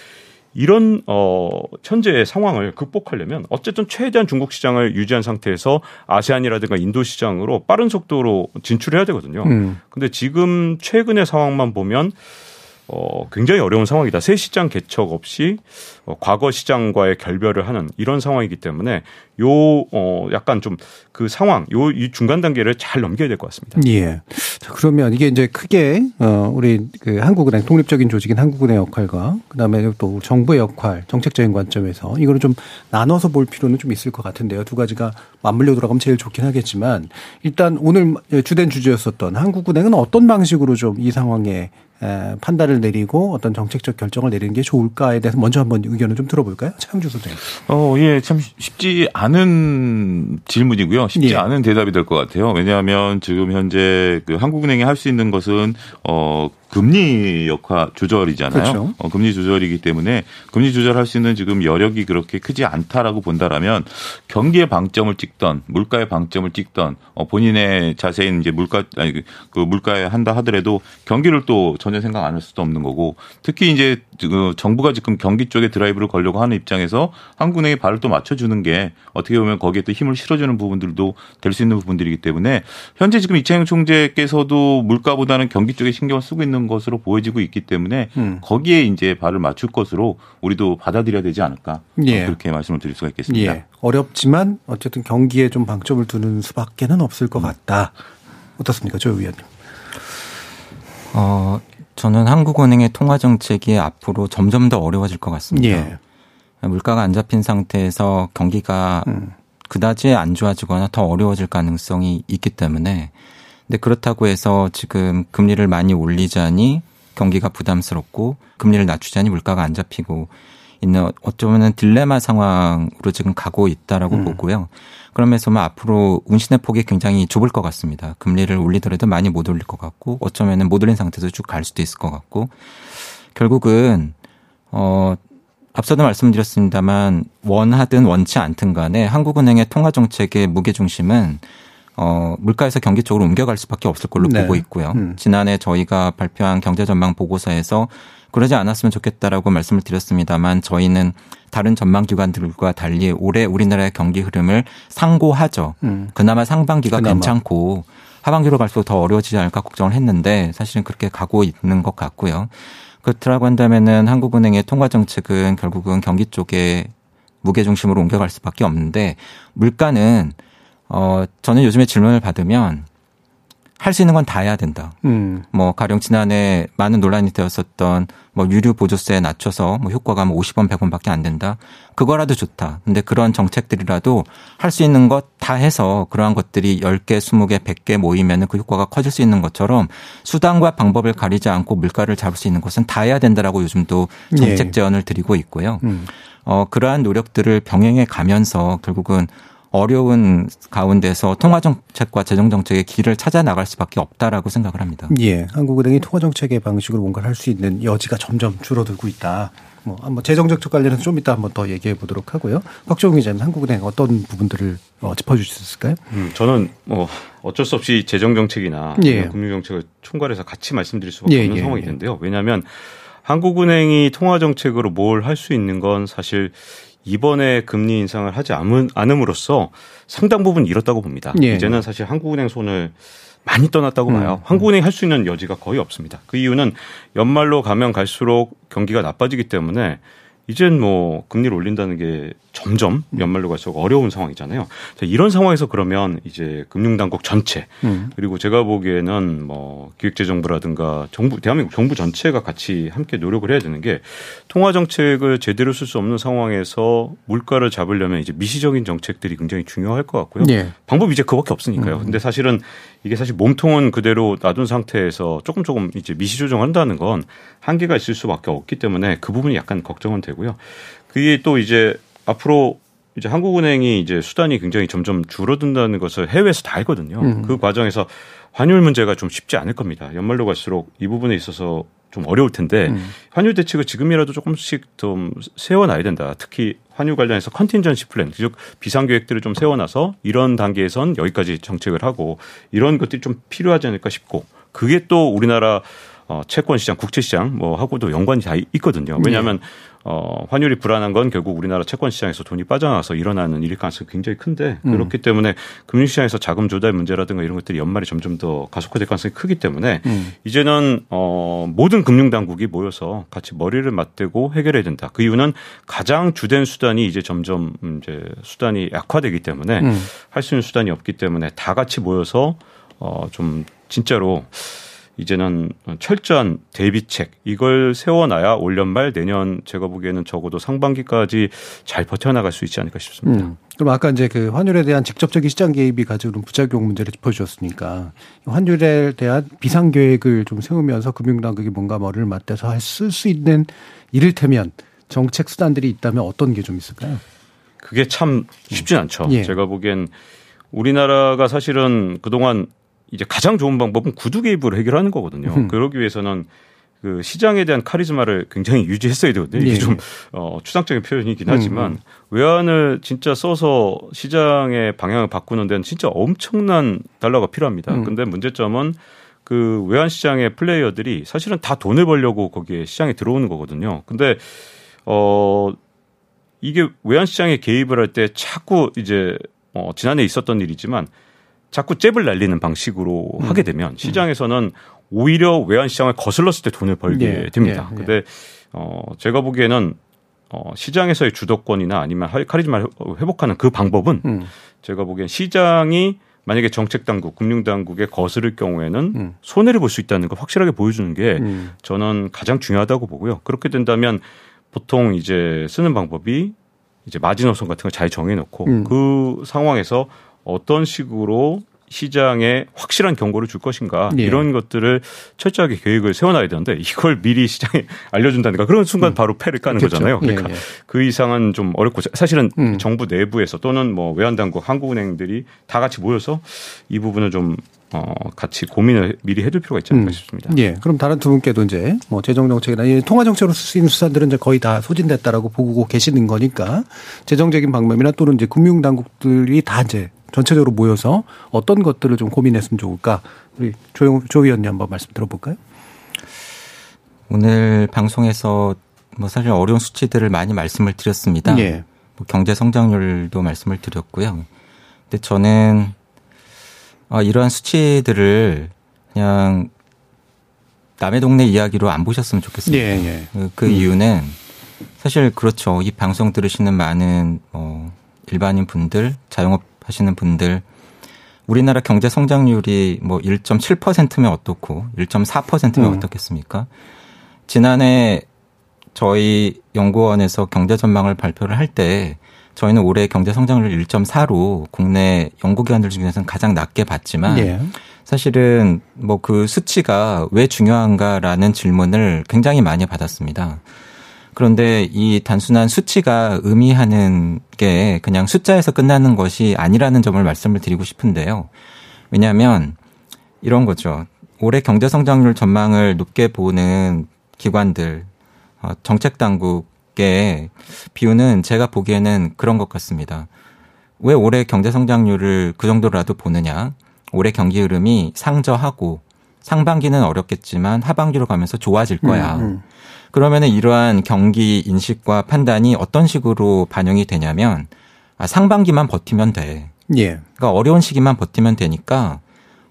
이런 어 현재의 상황을 극복하려면 어쨌든 최대한 중국 시장을 유지한 상태에서 아세안이라든가 인도 시장으로 빠른 속도로 진출해야 되거든요. 음. 근데 지금 최근의 상황만 보면 어, 굉장히 어려운 상황이다. 새 시장 개척 없이 어, 과거 시장과의 결별을 하는 이런 상황이기 때문에 요, 어, 약간 좀 그 상황, 요, 이 중간 단계를 잘 넘겨야 될 것 같습니다. 예. 자, 그러면 이게 이제 크게, 어, 우리 그 한국은행, 독립적인 조직인 한국은행 역할과 그 다음에 또 정부의 역할, 정책적인 관점에서 이거를 좀 나눠서 볼 필요는 좀 있을 것 같은데요. 두 가지가 맞물려 돌아가면 제일 좋긴 하겠지만 일단 오늘 주된 주제였었던 한국은행은 어떤 방식으로 좀 이 상황에 판단을 내리고 어떤 정책적 결정을 내리는 게 좋을까에 대해서 먼저 한번 의견을 좀 들어볼까요? 차영주 소장님. 어, 예, 참 쉽지 않은 질문이고요. 쉽지 예. 않은 대답이 될 것 같아요. 왜냐하면 지금 현재 그 한국은행이 할 수 있는 것은 어 금리 역할 조절이잖아요. 그렇죠. 어, 금리 조절이기 때문에 금리 조절할 수 있는 지금 여력이 그렇게 크지 않다라고 본다라면 경기의 방점을 찍던 물가의 방점을 찍던 어, 본인의 자세인 이제 물가 아니 그, 그 물가에 한다 하더라도 경기를 또 전혀 생각 안 할 수도 없는 거고 특히 이제 그 정부가 지금 경기 쪽에 드라이브를 걸려고 하는 입장에서 한국은행이 발을 또 맞춰주는 게 어떻게 보면 거기에 또 힘을 실어주는 부분들도 될 수 있는 부분들이기 때문에 현재 지금 이창용 총재께서도 물가보다는 경기 쪽에 신경을 쓰고 있는 있는 것으로 보여지고 있기 때문에 음. 거기에 이제 발을 맞출 것으로 우리도 받아들여야 되지 않을까 예. 그렇게 말씀을 드릴 수가 있겠습니다. 예. 어렵지만 어쨌든 경기에 좀 방점을 두는 수밖에는 없을 것 음. 같다. 어떻습니까, 조 의원님? 어, 저는 한국은행의 통화 정책이 앞으로 점점 더 어려워질 것 같습니다. 예. 물가가 안 잡힌 상태에서 경기가 음. 그다지 안 좋아지거나 더 어려워질 가능성이 있기 때문에 근데 그렇다고 해서 지금 금리를 많이 올리자니 경기가 부담스럽고 금리를 낮추자니 물가가 안 잡히고 있는 어쩌면은 딜레마 상황으로 지금 가고 있다라고 음. 보고요. 그러면서 뭐 앞으로 운신의 폭이 굉장히 좁을 것 같습니다. 금리를 올리더라도 많이 못 올릴 것 같고 어쩌면은 못 올린 상태에서 쭉 갈 수도 있을 것 같고 결국은 어 앞서도 말씀드렸습니다만 원하든 원치 않든 간에 한국은행의 통화 정책의 무게 중심은 어, 물가에서 경기 쪽으로 옮겨갈 수밖에 없을 걸로 네. 보고 있고요. 음. 지난해 저희가 발표한 경제 전망 보고서에서 그러지 않았으면 좋겠다라고 말씀을 드렸습니다만 저희는 다른 전망 기관들과 달리 올해 우리나라의 경기 흐름을 상고하죠. 음. 그나마 상반기가 그나마. 괜찮고 하반기로 갈수록 더 어려워지지 않을까 걱정을 했는데 사실은 그렇게 가고 있는 것 같고요. 그렇더라고 한다면은 한국은행의 통화 정책은 결국은 경기 쪽에 무게 중심으로 옮겨갈 수밖에 없는데 물가는 어, 저는 요즘에 질문을 받으면 할 수 있는 건 다 해야 된다. 음. 뭐 가령 지난해 많은 논란이 되었었던 뭐 유류 보조세 낮춰서 뭐 효과가 뭐 50원, 100원밖에 안 된다. 그거라도 좋다. 근데 그런 정책들이라도 할 수 있는 것 다 해서 그러한 것들이 10개, 20개, 100개 모이면은 그 효과가 커질 수 있는 것처럼 수단과 방법을 가리지 않고 물가를 잡을 수 있는 것은 다 해야 된다라고 요즘도 정책 예. 제언을 드리고 있고요. 음. 어, 그러한 노력들을 병행해 가면서 결국은 어려운 가운데서 통화정책과 재정정책의 길을 찾아 나갈 수밖에 없다라고 생각을 합니다. 예. 한국은행이 통화정책의 방식으로 뭔가를 할 수 있는 여지가 점점 줄어들고 있다. 뭐, 한번 재정정책 관련해서 좀 이따 한번 더 얘기해 보도록 하고요. 박정우 기자님, 한국은행 어떤 부분들을 어, 짚어주실 수 있을까요? 음, 저는 뭐 어쩔 수 없이 재정정책이나 예. 금융정책을 총괄해서 같이 말씀드릴 수밖에 예, 없는 예, 상황이 예. 된데요. 왜냐하면 한국은행이 통화정책으로 뭘 할 수 있는 건 사실 이번에 금리 인상을 하지 않음으로써 상당 부분 잃었다고 봅니다. 예. 이제는 사실 한국은행 손을 많이 떠났다고 음. 봐요. 한국은행이 할수 있는 여지가 거의 없습니다. 그 이유는 연말로 가면 갈수록 경기가 나빠지기 때문에 이젠 뭐 금리를 올린다는 게 점점 연말로 갈수록 어려운 상황이잖아요. 자, 이런 상황에서 그러면 이제 금융당국 전체 음. 그리고 제가 보기에는 뭐 기획재정부라든가 정부 대한민국 정부 전체가 같이 함께 노력을 해야 되는 게 통화 정책을 제대로 쓸 수 없는 상황에서 물가를 잡으려면 이제 미시적인 정책들이 굉장히 중요할 것 같고요. 예. 방법이 이제 그밖에 없으니까요. 음. 근데 사실은 이게 사실 몸통은 그대로 놔둔 상태에서 조금 조금 이제 미시 조정한다는 건 한계가 있을 수밖에 없기 때문에 그 부분이 약간 걱정은 되고요. 그게 또 이제 앞으로 이제 한국은행이 이제 수단이 굉장히 점점 줄어든다는 것을 해외에서 다 알거든요. 음. 그 과정에서 환율 문제가 좀 쉽지 않을 겁니다. 연말로 갈수록 이 부분에 있어서 좀 어려울 텐데 음. 환율 대책을 지금이라도 조금씩 좀 세워놔야 된다. 특히 환율 관련해서 contingency plan, 즉 비상 계획들을 좀 세워놔서 이런 단계에선 여기까지 정책을 하고 이런 것들이 좀 필요하지 않을까 싶고 그게 또 우리나라 어, 채권 시장, 국채 시장 뭐 하고도 연관이 다 있거든요. 왜냐하면 네. 어, 환율이 불안한 건 결국 우리나라 채권 시장에서 돈이 빠져나와서 일어나는 일일 가능성이 굉장히 큰데 음. 그렇기 때문에 금융 시장에서 자금 조달 문제라든가 이런 것들이 연말에 점점 더 가속화될 가능성이 크기 때문에 음. 이제는 어, 모든 금융 당국이 모여서 같이 머리를 맞대고 해결해야 된다. 그 이유는 가장 주된 수단이 이제 점점 이제 수단이 약화되기 때문에 음. 할수 있는 수단이 없기 때문에 다 같이 모여서 어, 좀 진짜로 이제는 철저한 대비책 이걸 세워놔야 올 연말 내년 제가 보기에는 적어도 상반기까지 잘 버텨나갈 수 있지 않을까 싶습니다. 음. 그럼 아까 이제 그 환율에 대한 직접적인 시장 개입이 가지고 부작용 문제를 짚어주셨으니까 환율에 대한 비상 계획을 좀 세우면서 금융당국이 뭔가 머리를 맞대서 쓸 수 있는 이를테면 정책 수단들이 있다면 어떤 게 좀 있을까요? 그게 참 쉽진 않죠. 예. 제가 보기엔 우리나라가 사실은 그동안 이제 가장 좋은 방법은 구두 개입으로 해결하는 거거든요. 음. 그러기 위해서는 그 시장에 대한 카리스마를 굉장히 유지했어야 되거든요. 이게 예. 좀 어, 추상적인 표현이긴 하지만 음. 음. 외환을 진짜 써서 시장의 방향을 바꾸는 데는 진짜 엄청난 달러가 필요합니다. 음. 근데 문제점은 그 외환 시장의 플레이어들이 사실은 다 돈을 벌려고 거기에 시장에 들어오는 거거든요. 근데 어 이게 외환 시장에 개입을 할 때 자꾸 이제 어 지난해 있었던 일이지만 자꾸 잽을 날리는 방식으로 음. 하게 되면 시장에서는 오히려 외환 시장을 거슬렀을 때 돈을 벌게 네. 됩니다. 네. 근데 어 제가 보기에는 어 시장에서의 주도권이나 아니면 카리즈마를 회복하는 그 방법은 음. 제가 보기엔 시장이 만약에 정책 당국, 금융 당국에 거스를 경우에는 음. 손해를 볼 수 있다는 걸 확실하게 보여주는 게 음. 저는 가장 중요하다고 보고요. 그렇게 된다면 보통 이제 쓰는 방법이 이제 마지노선 같은 걸 잘 정해놓고 음. 그 상황에서 어떤 식으로 시장에 확실한 경고를 줄 것인가 예. 이런 것들을 철저하게 계획을 세워놔야 되는데 이걸 미리 시장에 알려준다니까 그런 순간 음. 바로 패를 까는 그렇죠. 거잖아요. 그러니까 예, 예. 그 이상은 좀 어렵고 사실은 음. 정부 내부에서 또는 뭐 외환당국, 한국은행들이 다 같이 모여서 이 부분을 좀 어, 같이 고민을 미리 해둘 필요가 있지 않을까 음. 싶습니다. 예. 그럼 다른 두 분께도 이제 뭐 재정정책이나 통화정책으로 있는 수단들은 이제 거의 다 소진됐다라고 보고 계시는 거니까 재정적인 방법이나 또는 이제 금융당국들이 다 이제 전체적으로 모여서 어떤 것들을 좀 고민했으면 좋을까? 우리 조, 조 의원님 한번 말씀 들어볼까요? 오늘 방송에서 뭐 사실 어려운 수치들을 많이 말씀을 드렸습니다. 예. 뭐 경제 성장률도 말씀을 드렸고요. 근데 저는 어, 이러한 수치들을 그냥 남의 동네 이야기로 안 보셨으면 좋겠습니다. 예, 예. 그, 그 음. 이유는 사실 그렇죠. 이 방송 들으시는 많은 뭐 일반인 분들, 자영업 하시는 분들 우리나라 경제 성장률이 뭐 1.7%면 어떻고 1.4%면 음. 어떻겠습니까? 지난해 저희 연구원에서 경제 전망을 발표를 할 때 저희는 올해 경제 성장률 1.4로 국내 연구기관들 중에서는 가장 낮게 봤지만 예. 사실은 뭐 그 수치가 왜 중요한가라는 질문을 굉장히 많이 받았습니다. 그런데 이 단순한 수치가 의미하는 게 그냥 숫자에서 끝나는 것이 아니라는 점을 말씀을 드리고 싶은데요. 왜냐하면 이런 거죠. 올해 경제 성장률 전망을 높게 보는 기관들, 어, 정책 당국의 비유는 제가 보기에는 그런 것 같습니다. 왜 올해 경제 성장률을 그 정도라도 보느냐? 올해 경기 흐름이 상저하고 상반기는 어렵겠지만 하반기로 가면서 좋아질 거야. 음, 음. 그러면은 이러한 경기 인식과 판단이 어떤 식으로 반영이 되냐면 아, 상반기만 버티면 돼. 예. 그러니까 어려운 시기만 버티면 되니까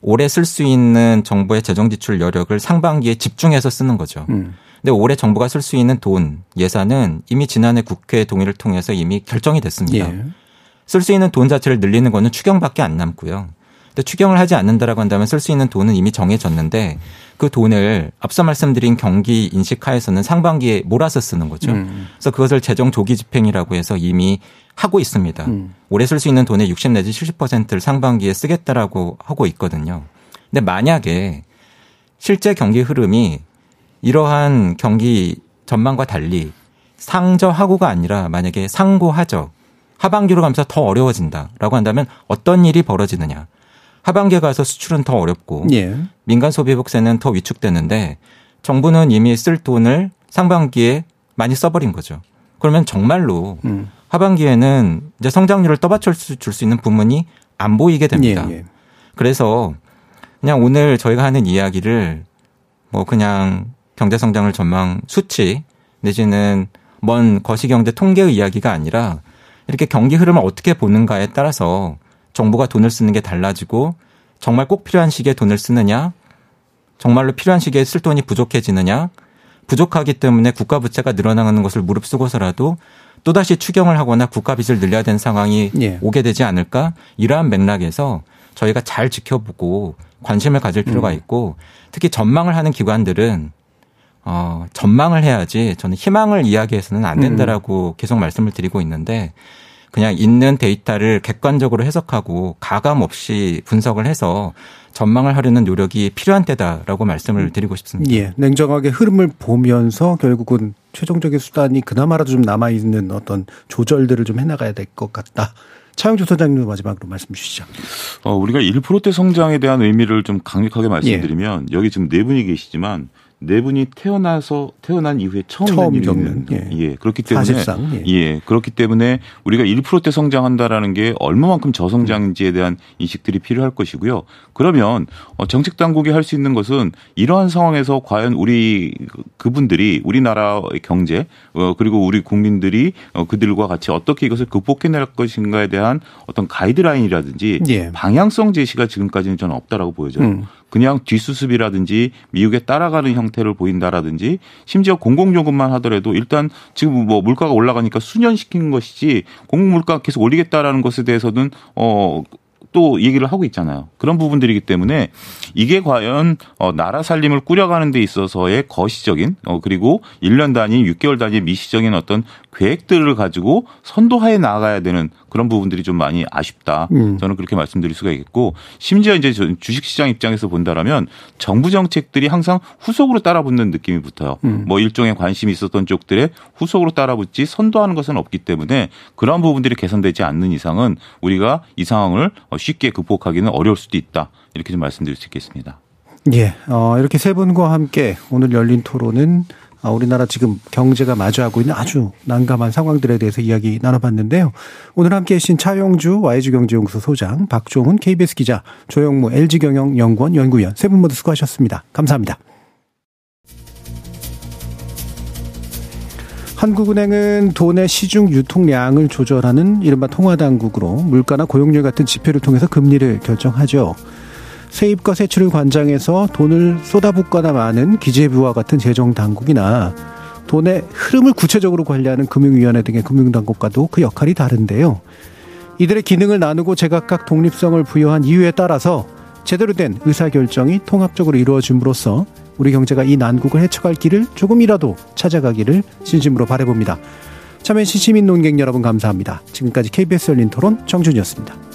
올해 쓸 수 있는 정부의 재정 지출 여력을 상반기에 집중해서 쓰는 거죠. 음. 근데 올해 정부가 쓸 수 있는 돈 예산은 이미 지난해 국회 동의를 통해서 이미 결정이 됐습니다. 예. 쓸수 있는 돈 자체를 늘리는 거는 추경밖에 안 남고요. 근데 추경을 하지 않는다라고 한다면 쓸 수 있는 돈은 이미 정해졌는데 그 돈을 앞서 말씀드린 경기 인식하에서는 상반기에 몰아서 쓰는 거죠. 음. 그래서 그것을 재정 조기 집행이라고 해서 이미 하고 있습니다. 음. 올해 쓸 수 있는 돈의 60 내지 70%를 상반기에 쓰겠다라고 하고 있거든요. 근데 만약에 실제 경기 흐름이 이러한 경기 전망과 달리 상저하고가 아니라 만약에 상고하죠. 하반기로 가면서 더 어려워진다라고 한다면 어떤 일이 벌어지느냐. 하반기에 가서 수출은 더 어렵고 예. 민간 소비 회복세는 더 위축되는데 정부는 이미 쓸 돈을 상반기에 많이 써버린 거죠. 그러면 정말로 음. 하반기에는 이제 성장률을 떠받쳐 줄수 있는 부분이 안 보이게 됩니다. 예, 예. 그래서 그냥 오늘 저희가 하는 이야기를 뭐 그냥 경제 성장을 전망 수치 내지는 먼 거시경제 통계의 이야기가 아니라 이렇게 경기 흐름을 어떻게 보는가에 따라서 정부가 돈을 쓰는 게 달라지고 정말 꼭 필요한 시기에 돈을 쓰느냐, 정말로 필요한 시기에 쓸 돈이 부족해지느냐, 부족하기 때문에 국가 부채가 늘어나는 것을 무릅쓰고서라도 또다시 추경을 하거나 국가 빚을 늘려야 되는 상황이 예. 오게 되지 않을까? 이러한 맥락에서 저희가 잘 지켜보고 관심을 가질 필요가 음. 있고 특히 전망을 하는 기관들은 어, 전망을 해야지 저는 희망을 이야기해서는 안 된다라고 음. 계속 말씀을 드리고 있는데 그냥 있는 데이터를 객관적으로 해석하고 가감 없이 분석을 해서 전망을 하려는 노력이 필요한 때다라고 말씀을 드리고 싶습니다. 예. 냉정하게 흐름을 보면서 결국은 최종적인 수단이 그나마라도 좀 남아 있는 어떤 조절들을 좀 해나가야 될 것 같다. 차영주 소장님 마지막으로 말씀 주시죠. 어, 우리가 1%대 성장에 대한 의미를 좀 강력하게 말씀드리면 예. 여기 지금 네 분이 계시지만 네 분이 태어나서 태어난 이후에 처음, 처음 겪는 예. 예. 그렇기 때문에 사실상, 예. 예. 그렇기 때문에 우리가 1%대 성장한다라는 게 얼마만큼 저성장인지에 대한 인식들이 필요할 것이고요. 그러면 어, 정책 당국이 할 수 있는 것은 이러한 상황에서 과연 우리 그분들이 우리나라의 경제 어, 그리고 우리 국민들이 어, 그들과 같이 어떻게 이것을 극복해낼 것인가에 대한 어떤 가이드라인이라든지 예. 방향성 제시가 지금까지는 저는 없다라고 보여져요. 음. 그냥 뒷수습이라든지 미국에 따라가는 형태를 보인다라든지 심지어 공공요금만 하더라도 일단 지금 뭐 물가가 올라가니까 수년시키는 것이지 공물가 계속 올리겠다라는 것에 대해서는 어또 얘기를 하고 있잖아요. 그런 부분들이기 때문에 이게 과연 어 나라 살림을 꾸려가는 데 있어서의 거시적인 어 그리고 1년 단위, 6개월 단위 미시적인 어떤 계획들을 가지고 선도하에 나가야 되는 그런 부분들이 좀 많이 아쉽다. 음. 저는 그렇게 말씀드릴 수가 있겠고 심지어 이제 주식시장 입장에서 본다라면 정부 정책들이 항상 후속으로 따라붙는 느낌이 붙어요. 음. 뭐 일종의 관심이 있었던 쪽들에 후속으로 따라붙지 선도하는 것은 없기 때문에 그런 부분들이 개선되지 않는 이상은 우리가 이 상황을 쉽게 극복하기는 어려울 수도 있다. 이렇게 좀 말씀드릴 수 있겠습니다. 예, 어, 이렇게 세 분과 함께 오늘 열린 토론은 아, 우리나라 지금 경제가 마주하고 있는 아주 난감한 상황들에 대해서 이야기 나눠봤는데요. 오늘 함께 해주신 차영주 YG경제연구소 소장, 박종훈 KBS 기자, 조영무 LG경영연구원 연구위원 세 분 모두 수고하셨습니다. 감사합니다. 한국은행은 돈의 시중 유통량을 조절하는 이른바 통화당국으로 물가나 고용률 같은 지표를 통해서 금리를 결정하죠. 세입과 세출을 관장해서 돈을 쏟아붓거나 많은 기재부와 같은 재정 당국이나 돈의 흐름을 구체적으로 관리하는 금융위원회 등의 금융당국과도 그 역할이 다른데요. 이들의 기능을 나누고 제각각 독립성을 부여한 이유에 따라서 제대로 된 의사결정이 통합적으로 이루어짐으로써 우리 경제가 이 난국을 헤쳐갈 길을 조금이라도 찾아가기를 진심으로 바래봅니다. 참여해주신 시민 논객 여러분 감사합니다. 지금까지 KBS 열린 토론 정준이었습니다.